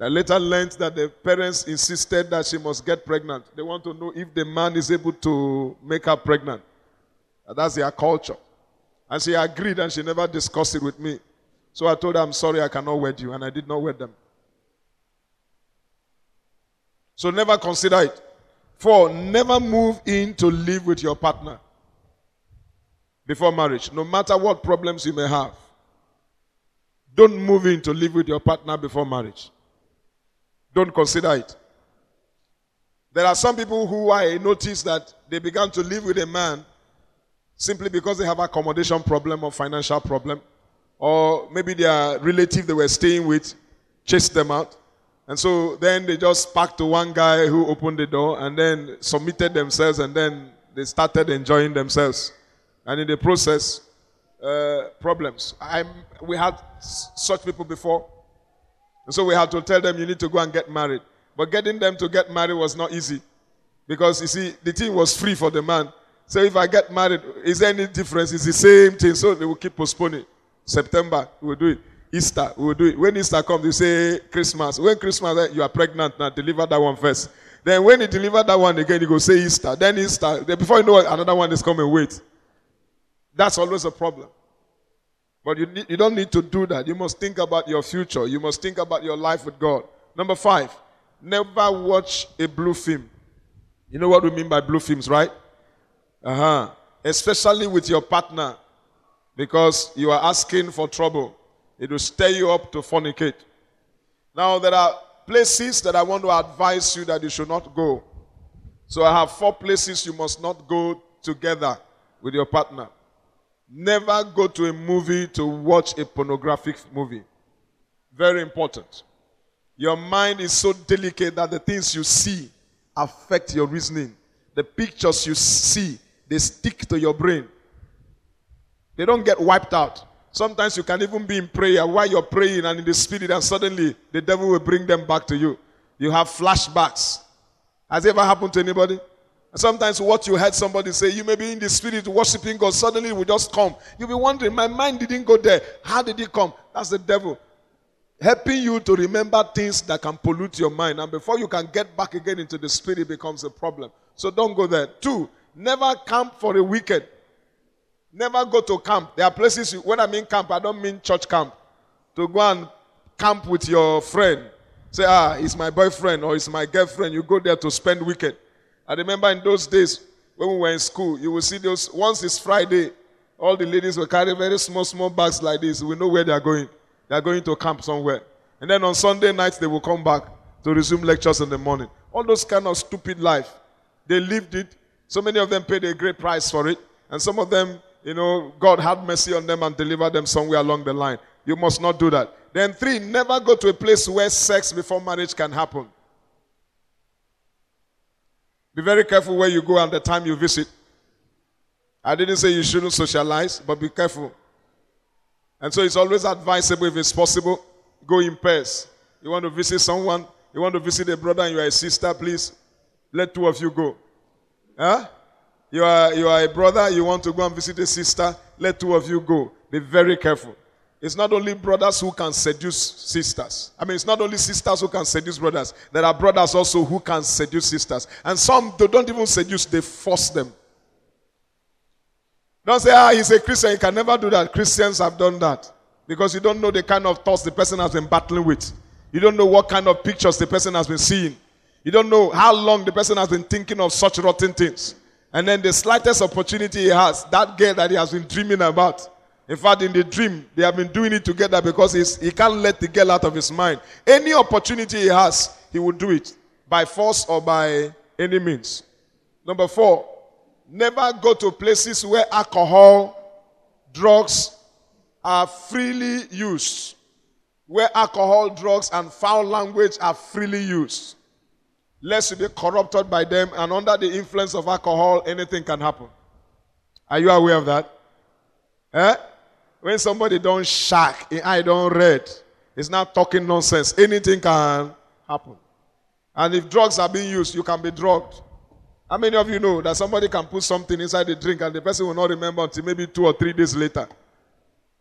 I later learned that the parents insisted that she must get pregnant. They want to know if the man is able to make her pregnant. And that's their culture. And she agreed and she never discussed it with me. So I told her, I'm sorry, I cannot wed you. And I did not wed them. So never consider it. Four, never move in to live with your partner before marriage, no matter what problems you may have. Don't move in to live with your partner before marriage. Don't consider it. There are some people who I notice that they began to live with a man simply because they have accommodation problem or financial problem, or maybe their relative they were staying with chased them out. And so then they just packed to one guy who opened the door and then submitted themselves and then they started enjoying themselves. And in the process, uh, problems. I'm, we had such people before. And so we had to tell them you need to go and get married. But getting them to get married was not easy. Because you see, the thing was free for the man. So if I get married, is there any difference? It's the same thing. So they will keep postponing. September, we will do it. Easter, we will do it. When Easter comes, you say Christmas. When Christmas, eh, you are pregnant now, deliver that one first. Then when you deliver that one again, you go say Easter. Then Easter. Then before you know it, another one is coming. Wait. That's always a problem. But you, you don't need to do that. You must think about your future. You must think about your life with God. Number five, never watch a blue film. You know what we mean by blue films, right? Uh huh. Especially with your partner, because you are asking for trouble. It will stir you up to fornicate. Now, there are places that I want to advise you that you should not go. So, I have four places you must not go together with your partner. Never go to a movie to watch a pornographic movie. Very important. Your mind is so delicate that the things you see affect your reasoning. The pictures you see, they stick to your brain. They don't get wiped out. Sometimes you can even be in prayer while you're praying and in the spirit, and suddenly the devil will bring them back to you. You have flashbacks. Has it ever happened to anybody? Sometimes what you heard somebody say, you may be in the spirit worshiping God, suddenly it will just come. You'll be wondering, my mind didn't go there. How did it come? That's the devil. Helping you to remember things that can pollute your mind. And before you can get back again into the spirit becomes a problem. So don't go there. Two, never camp for a weekend. Never go to camp. There are places, you, when I mean camp, I don't mean church camp. To go and camp with your friend. Say, ah, it's my boyfriend or it's my girlfriend. You go there to spend weekend. I remember in those days when we were in school, you will see those, once it's Friday, all the ladies will carry very small, small bags like this. We know where they are going. They are going to camp somewhere. And then on Sunday nights, they will come back to resume lectures in the morning. All those kind of stupid life. They lived it. So many of them paid a great price for it. And some of them, you know, God had mercy on them and delivered them somewhere along the line. You must not do that. Then three, never go to a place where sex before marriage can happen. Be very careful where you go and the time you visit. I didn't say you shouldn't socialize, but be careful. And so it's always advisable, if it's possible, go in pairs. You want to visit someone, you want to visit a brother and you are a sister, please let two of you go. Huh? You are, you are a brother, you want to go and visit a sister, let two of you go. Be very careful. It's not only brothers who can seduce sisters. I mean, it's not only sisters who can seduce brothers. There are brothers also who can seduce sisters. And some they don't even seduce, they force them. Don't say, ah, he's a Christian. he can never do that. Christians have done that. Because you don't know the kind of thoughts the person has been battling with. You don't know what kind of pictures the person has been seeing. You don't know how long the person has been thinking of such rotten things. And then the slightest opportunity he has, that girl that he has been dreaming about, in fact, in the dream, they have been doing it together because he can't let the girl out of his mind. Any opportunity he has, he will do it by force or by any means. Number four, never go to places where alcohol, drugs are freely used. Where alcohol, drugs, and foul language are freely used. Lest you be corrupted by them, and under the influence of alcohol, anything can happen. Are you aware of that? Eh? When somebody don't shack, in eye don't read, it's not talking nonsense. Anything can happen. And if drugs are being used, you can be drugged. How many of you know that somebody can put something inside the drink and the person will not remember until maybe two or three days later?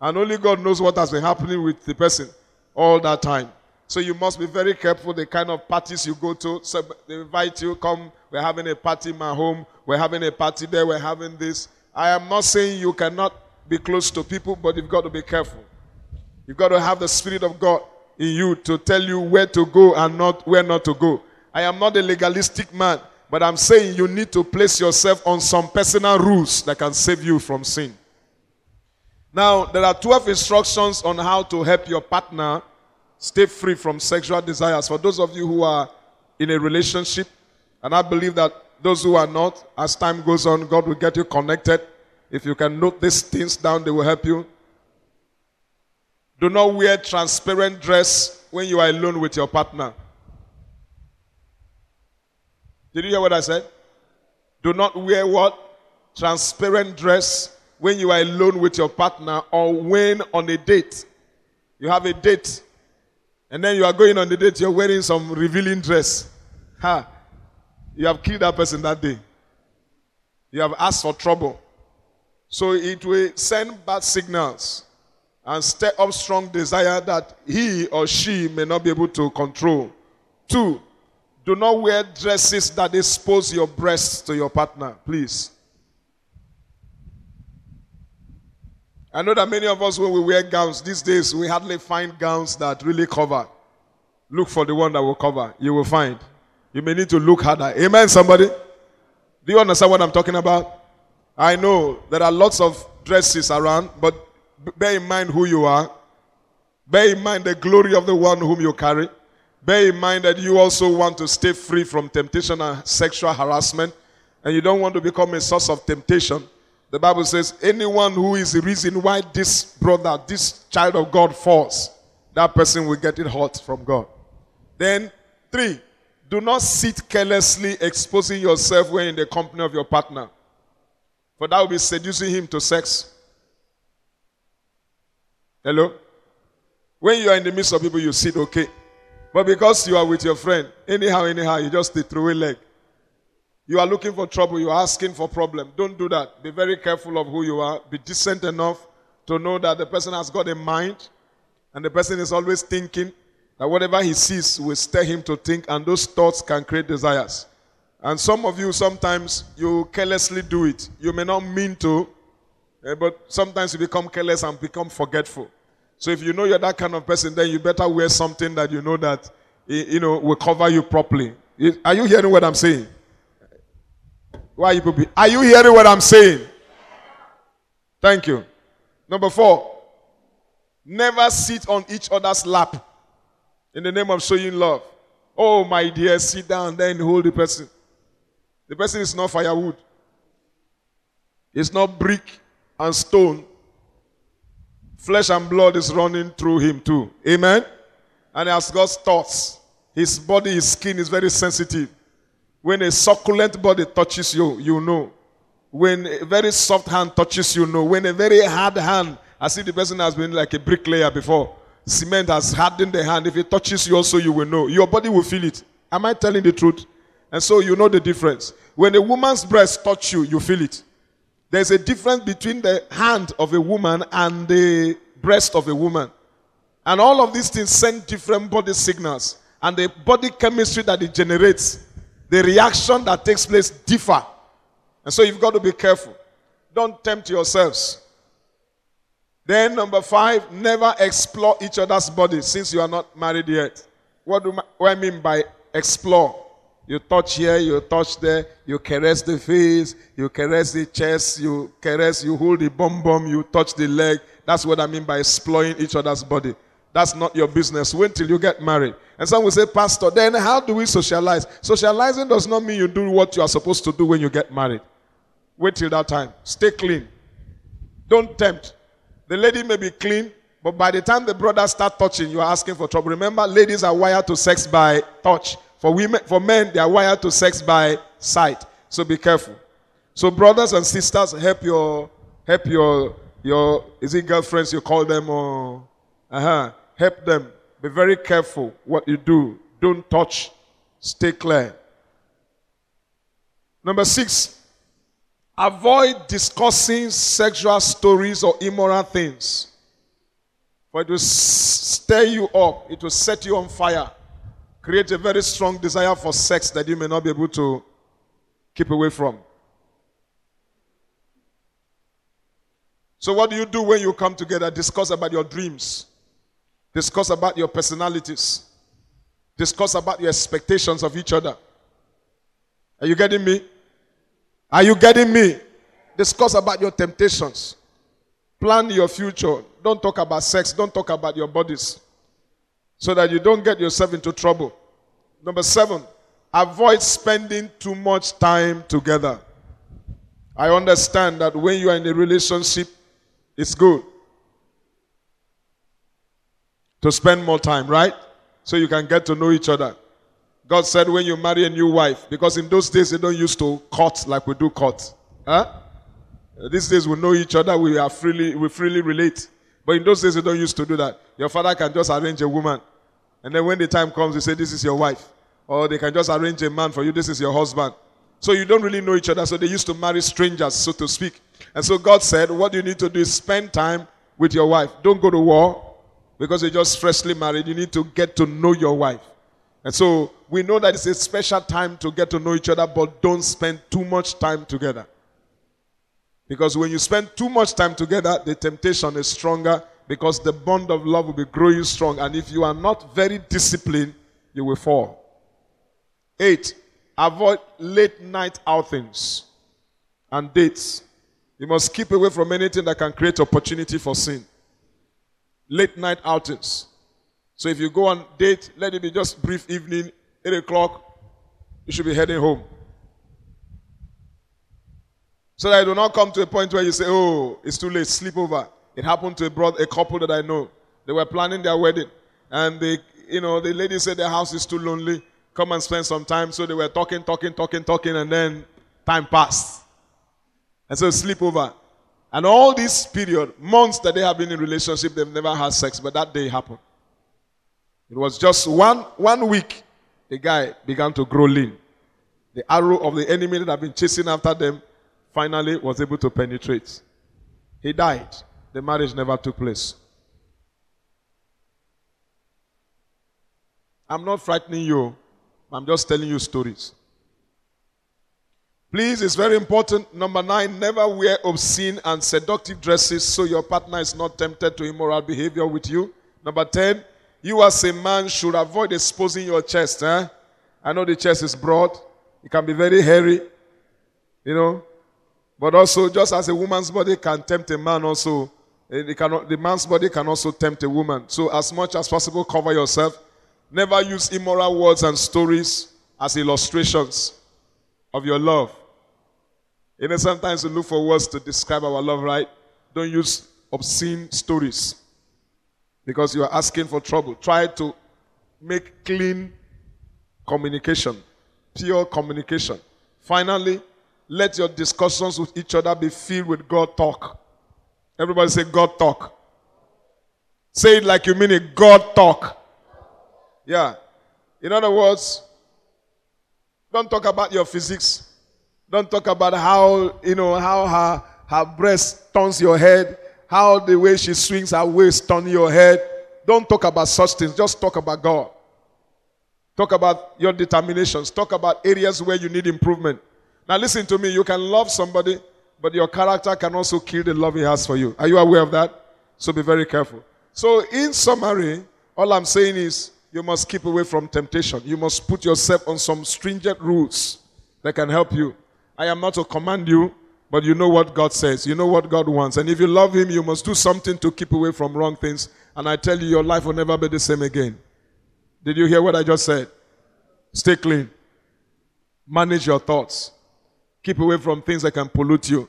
And only God knows what has been happening with the person all that time. So you must be very careful the kind of parties you go to. So they invite you, come, we're having a party in my home, we're having a party there, we're having this. I am not saying you cannot be close to people, but you've got to be careful. You've got to have the Spirit of God in you to tell you where to go and not where not to go. I am not a legalistic man, but I'm saying you need to place yourself on some personal rules that can save you from sin. Now, there are 12 instructions on how to help your partner stay free from sexual desires. For those of you who are in a relationship, and I believe that those who are not, as time goes on, God will get you connected if you can note these things down, they will help you. Do not wear transparent dress when you are alone with your partner. Did you hear what I said? Do not wear what? Transparent dress when you are alone with your partner or when on a date. You have a date and then you are going on the date, you're wearing some revealing dress. Ha! You have killed that person that day. You have asked for trouble. So it will send bad signals and stir up strong desire that he or she may not be able to control. Two, do not wear dresses that expose your breasts to your partner, please. I know that many of us, when we wear gowns these days, we hardly find gowns that really cover. Look for the one that will cover. You will find. You may need to look harder. Amen, somebody? Do you understand what I'm talking about? I know there are lots of dresses around, but bear in mind who you are. Bear in mind the glory of the one whom you carry. Bear in mind that you also want to stay free from temptation and sexual harassment, and you don't want to become a source of temptation. The Bible says, anyone who is the reason why this brother, this child of God falls, that person will get it hot from God. Then, three, do not sit carelessly exposing yourself when in the company of your partner. For that will be seducing him to sex. Hello? When you are in the midst of people, you sit okay. But because you are with your friend, anyhow, anyhow, you just throw a leg. You are looking for trouble, you are asking for problem. Don't do that. Be very careful of who you are. Be decent enough to know that the person has got a mind and the person is always thinking that whatever he sees will stir him to think, and those thoughts can create desires. And some of you, sometimes you carelessly do it. You may not mean to, eh, but sometimes you become careless and become forgetful. So if you know you're that kind of person, then you better wear something that you know that you know will cover you properly. Are you hearing what I'm saying? Why are you Are you hearing what I'm saying? Thank you. Number four, never sit on each other's lap in the name of showing love. Oh, my dear, sit down, then hold the person. The person is not firewood. It's not brick and stone. Flesh and blood is running through him too. Amen. And he has God's thoughts. His body, his skin is very sensitive. When a succulent body touches you, you know. When a very soft hand touches you, know. When a very hard hand, as if the person has been like a bricklayer before, cement has hardened the hand. If it touches you, also you will know. Your body will feel it. Am I telling the truth? And so you know the difference. When a woman's breast touch you, you feel it. There's a difference between the hand of a woman and the breast of a woman. And all of these things send different body signals. And the body chemistry that it generates, the reaction that takes place differ. And so you've got to be careful. Don't tempt yourselves. Then number five, never explore each other's body since you are not married yet. What do I mean by explore? You touch here, you touch there, you caress the face, you caress the chest, you caress, you hold the bum bum, you touch the leg. That's what I mean by exploring each other's body. That's not your business. Wait till you get married. And some will say, Pastor, then how do we socialize? Socializing does not mean you do what you are supposed to do when you get married. Wait till that time. Stay clean. Don't tempt. The lady may be clean, but by the time the brothers start touching, you are asking for trouble. Remember, ladies are wired to sex by touch. For women, for men, they are wired to sex by sight. So be careful. So brothers and sisters, help your help your your is it girlfriends you call them or uh-huh. Help them. Be very careful what you do. Don't touch. Stay clear. Number six, avoid discussing sexual stories or immoral things. For it will stir you up, it will set you on fire, create a very strong desire for sex that you may not be able to keep away from. So, what do you do when you come together? Discuss about your dreams. Discuss about your personalities. Discuss about your expectations of each other. Are you getting me? Are you getting me? Discuss about your temptations. Plan your future. Don't talk about sex. Don't talk about your bodies. So that you don't get yourself into trouble. Number seven, avoid spending too much time together. I understand that when you are in a relationship, it's good to spend more time, right? So you can get to know each other. God said when you marry a new wife, because in those days they don't used to cut like we do cut. Huh? These days we know each other, we are freely, we freely relate. But in those days they don't used to do that. Your father can just arrange a woman. And then when the time comes, you say, this is your wife. Or they can just arrange a man for you, this is your husband. So you don't really know each other. So they used to marry strangers, so to speak. And so God said, what you need to do is spend time with your wife. Don't go to war because you're just freshly married, you need to get to know your wife. And so we know that it's a special time to get to know each other, but don't spend too much time together. Because when you spend too much time together, the temptation is stronger because the bond of love will be growing strong. And if you are not very disciplined, you will fall. Eight, avoid late night outings and dates. You must keep away from anything that can create opportunity for sin late night outings. So if you go on date, let it be just brief evening, 8 o'clock, you should be heading home. So that you do not come to a point where you say, oh, it's too late, sleep over. It happened to a brother, a couple that I know. They were planning their wedding. And they, you know, the lady said their house is too lonely. Come and spend some time. So they were talking, talking, talking, talking, and then time passed. And so sleep over. And all this period, months that they have been in relationship, they've never had sex, but that day happened. It was just one, one week, the guy began to grow lean. The arrow of the enemy that had been chasing after them finally was able to penetrate. He died. The marriage never took place. I'm not frightening you. I'm just telling you stories. Please, it's very important. Number nine, never wear obscene and seductive dresses so your partner is not tempted to immoral behavior with you. Number 10, you as a man should avoid exposing your chest. Eh? I know the chest is broad, it can be very hairy, you know. But also, just as a woman's body can tempt a man, also, eh, cannot, the man's body can also tempt a woman. So, as much as possible, cover yourself. Never use immoral words and stories as illustrations of your love. You know, sometimes we look for words to describe our love, right? Don't use obscene stories because you are asking for trouble. Try to make clean communication, pure communication. Finally, Let your discussions with each other be filled with God talk. Everybody say God talk. Say it like you mean it. God talk. Yeah. In other words, don't talk about your physics. Don't talk about how, you know, how her, her breast turns your head, how the way she swings her waist turns your head. Don't talk about such things. Just talk about God. Talk about your determinations. Talk about areas where you need improvement. Now, listen to me. You can love somebody, but your character can also kill the love he has for you. Are you aware of that? So be very careful. So, in summary, all I'm saying is you must keep away from temptation. You must put yourself on some stringent rules that can help you. I am not to command you, but you know what God says. You know what God wants. And if you love Him, you must do something to keep away from wrong things. And I tell you, your life will never be the same again. Did you hear what I just said? Stay clean. Manage your thoughts. Keep away from things that can pollute you.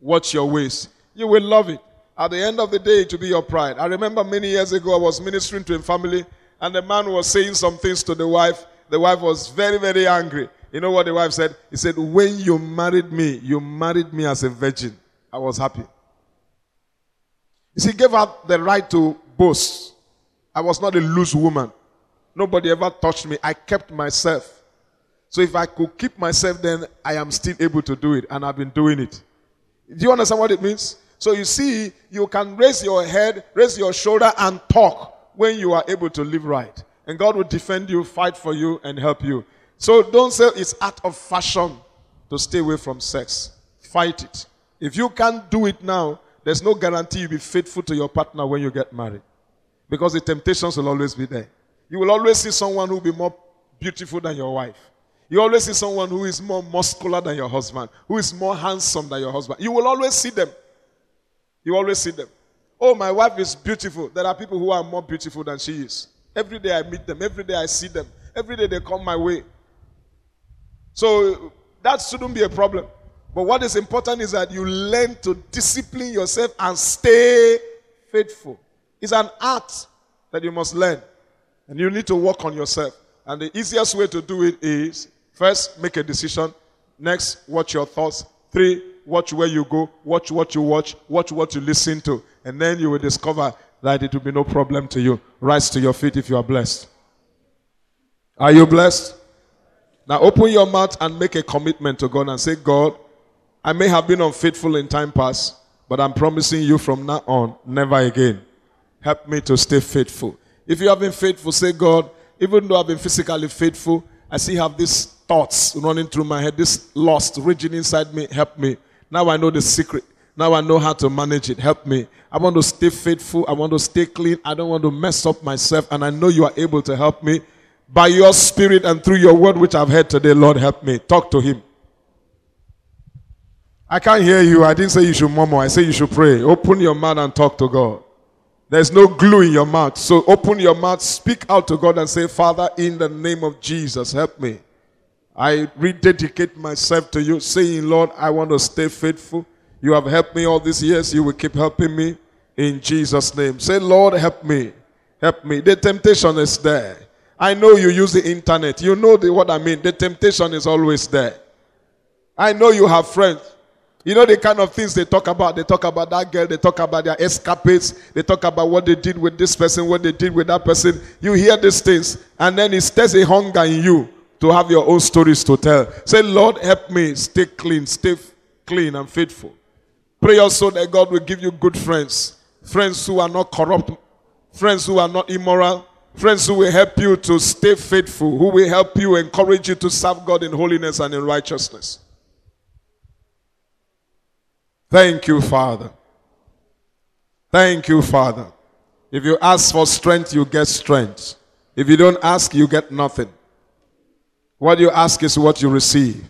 Watch your ways. You will love it. At the end of the day, to be your pride. I remember many years ago, I was ministering to a family, and the man was saying some things to the wife. The wife was very, very angry. You know what the wife said? He said, When you married me, you married me as a virgin. I was happy. You see, gave her the right to boast. I was not a loose woman. Nobody ever touched me. I kept myself. So if I could keep myself, then I am still able to do it, and I've been doing it. Do you understand what it means? So you see, you can raise your head, raise your shoulder, and talk when you are able to live right. And God will defend you, fight for you, and help you. So don't say it's out of fashion to stay away from sex. Fight it. If you can't do it now, there's no guarantee you'll be faithful to your partner when you get married. Because the temptations will always be there. You will always see someone who will be more beautiful than your wife. You always see someone who is more muscular than your husband, who is more handsome than your husband. You will always see them. You always see them. Oh, my wife is beautiful. There are people who are more beautiful than she is. Every day I meet them. Every day I see them. Every day they come my way. So that shouldn't be a problem. But what is important is that you learn to discipline yourself and stay faithful. It's an art that you must learn. And you need to work on yourself. And the easiest way to do it is first, make a decision. Next, watch your thoughts. Three, watch where you go, watch what you watch, watch what you listen to. And then you will discover that it will be no problem to you. Rise to your feet if you are blessed. Are you blessed? Now open your mouth and make a commitment to God and say, God, I may have been unfaithful in time past, but I'm promising you from now on, never again. Help me to stay faithful. If you have been faithful, say, God, even though I've been physically faithful, I still have these thoughts running through my head, this lust raging inside me. Help me. Now I know the secret. Now I know how to manage it. Help me. I want to stay faithful. I want to stay clean. I don't want to mess up myself. And I know you are able to help me by your spirit and through your word, which I've heard today. Lord, help me. Talk to him. I can't hear you. I didn't say you should murmur. I say you should pray. Open your mouth and talk to God. There's no glue in your mouth. So open your mouth, speak out to God and say, Father, in the name of Jesus, help me. I rededicate myself to you, saying, Lord, I want to stay faithful. You have helped me all these years. You will keep helping me in Jesus' name. Say, Lord, help me. Help me. The temptation is there. I know you use the internet. You know the, what I mean. The temptation is always there. I know you have friends. You know the kind of things they talk about. They talk about that girl. They talk about their escapades. They talk about what they did with this person, what they did with that person. You hear these things, and then it stirs a hunger in you to have your own stories to tell. Say, Lord, help me stay clean, stay clean and faithful. Pray also that God will give you good friends, friends who are not corrupt, friends who are not immoral, friends who will help you to stay faithful, who will help you, encourage you to serve God in holiness and in righteousness. Thank you, Father. Thank you, Father. If you ask for strength, you get strength. If you don't ask, you get nothing. What you ask is what you receive.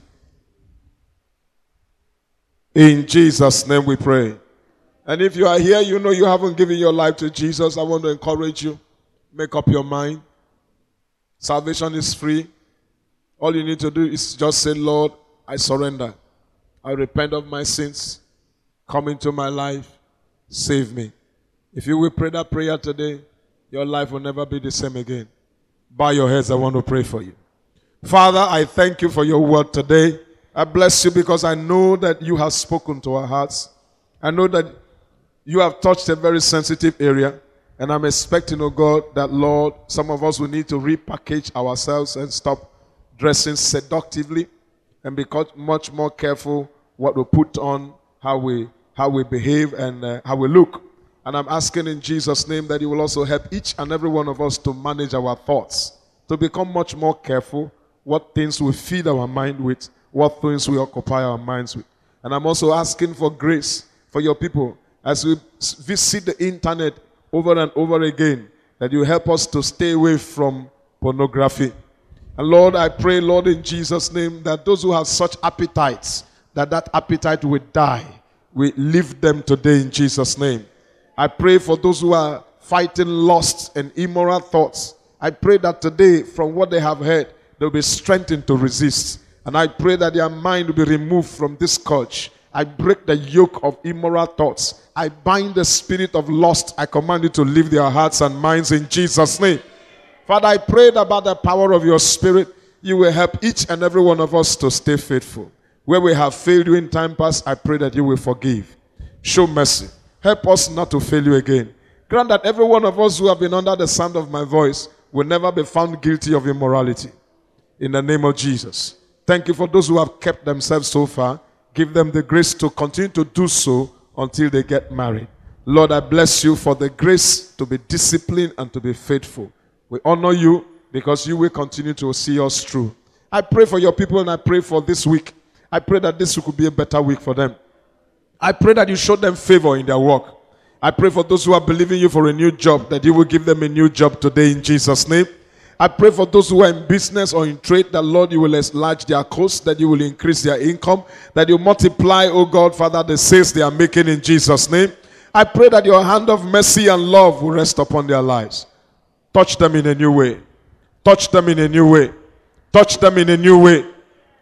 In Jesus' name we pray. And if you are here, you know you haven't given your life to Jesus, I want to encourage you. Make up your mind. Salvation is free. All you need to do is just say, Lord, I surrender. I repent of my sins. Come into my life. Save me. If you will pray that prayer today, your life will never be the same again. Bow your heads. I want to pray for you. Father, I thank you for your word today. I bless you because I know that you have spoken to our hearts. I know that you have touched a very sensitive area. And I'm expecting, oh God, that Lord, some of us will need to repackage ourselves and stop dressing seductively and be much more careful what we put on, how we, how we behave, and uh, how we look. And I'm asking in Jesus' name that you will also help each and every one of us to manage our thoughts, to become much more careful what things we feed our mind with, what things we occupy our minds with. And I'm also asking for grace for your people as we visit the internet over and over again, that you help us to stay away from pornography. And Lord, I pray, Lord, in Jesus' name, that those who have such appetites, that that appetite will die. We leave them today in Jesus' name. I pray for those who are fighting lust and immoral thoughts. I pray that today, from what they have heard, they'll be strengthened to resist. And I pray that their mind will be removed from this scourge. I break the yoke of immoral thoughts. I bind the spirit of lust. I command you to leave their hearts and minds in Jesus' name. Father, I prayed about the power of your spirit. You will help each and every one of us to stay faithful. Where we have failed you in time past, I pray that you will forgive. Show mercy. Help us not to fail you again. Grant that every one of us who have been under the sound of my voice will never be found guilty of immorality. In the name of Jesus. Thank you for those who have kept themselves so far. Give them the grace to continue to do so until they get married. Lord, I bless you for the grace to be disciplined and to be faithful. We honor you because you will continue to see us through. I pray for your people and I pray for this week. I pray that this week will be a better week for them. I pray that you show them favor in their work. I pray for those who are believing you for a new job that you will give them a new job today in Jesus' name. I pray for those who are in business or in trade that, Lord, you will enlarge their costs, that you will increase their income, that you multiply, oh God, Father, the sales they are making in Jesus' name. I pray that your hand of mercy and love will rest upon their lives. Touch them in a new way. Touch them in a new way. Touch them in a new way.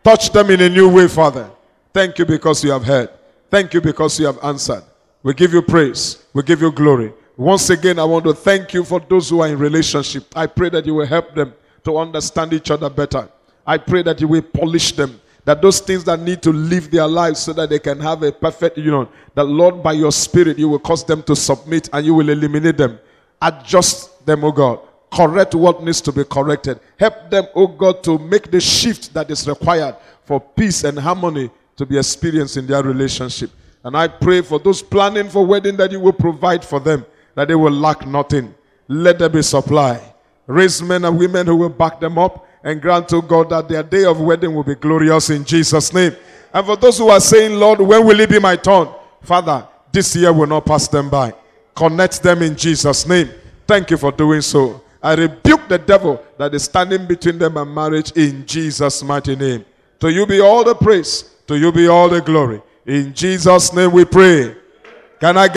Touch them in a new way, Father. Thank you because you have heard. Thank you because you have answered. We give you praise. We give you glory. Once again, I want to thank you for those who are in relationship. I pray that you will help them to understand each other better. I pray that you will polish them. That those things that need to live their lives so that they can have a perfect union, that Lord, by your Spirit, you will cause them to submit and you will eliminate them. Adjust them, oh God. Correct what needs to be corrected. Help them, oh God, to make the shift that is required for peace and harmony to be experienced in their relationship. And I pray for those planning for wedding that you will provide for them that they will lack nothing. Let there be supply. Raise men and women who will back them up and grant to God that their day of wedding will be glorious in Jesus' name. And for those who are saying, Lord, when will it be my turn? Father, this year will not pass them by. Connect them in Jesus' name. Thank you for doing so. I rebuke the devil that is standing between them and marriage in Jesus' mighty name. To you be all the praise, to you be all the glory. In Jesus' name we pray. Can I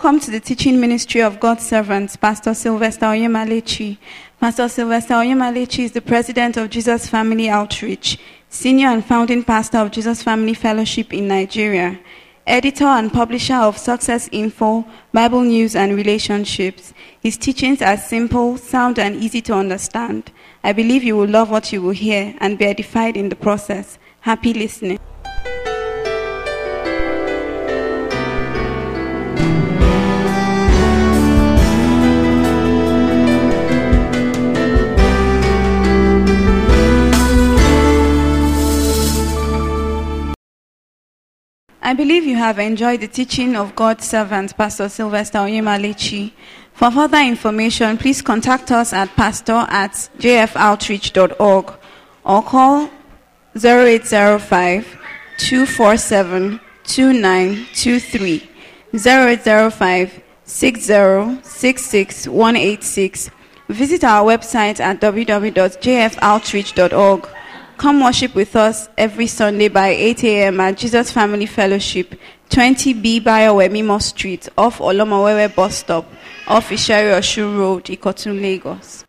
welcome to the teaching ministry of God's servants, Pastor Sylvester Oyemalechi. Pastor Sylvester Oyemalechi is the president of Jesus Family Outreach, senior and founding pastor of Jesus Family Fellowship in Nigeria, editor and publisher of Success Info, Bible News, and Relationships. His teachings are simple, sound, and easy to understand. I believe you will love what you will hear and be edified in the process. Happy listening. I believe you have enjoyed the teaching of God's servant, Pastor Sylvester Oyemalechi. For further information, please contact us at pastor at jfoutreach.org or call 0805 247 2923 0805 6066 186. Visit our website at www.jfoutreach.org. Come worship with us every Sunday by 8 a.m. at Jesus Family Fellowship, 20B Bayowemimo Street, off Olomowewe bus stop, off Isheri Oshun Road, Ikotun, Lagos.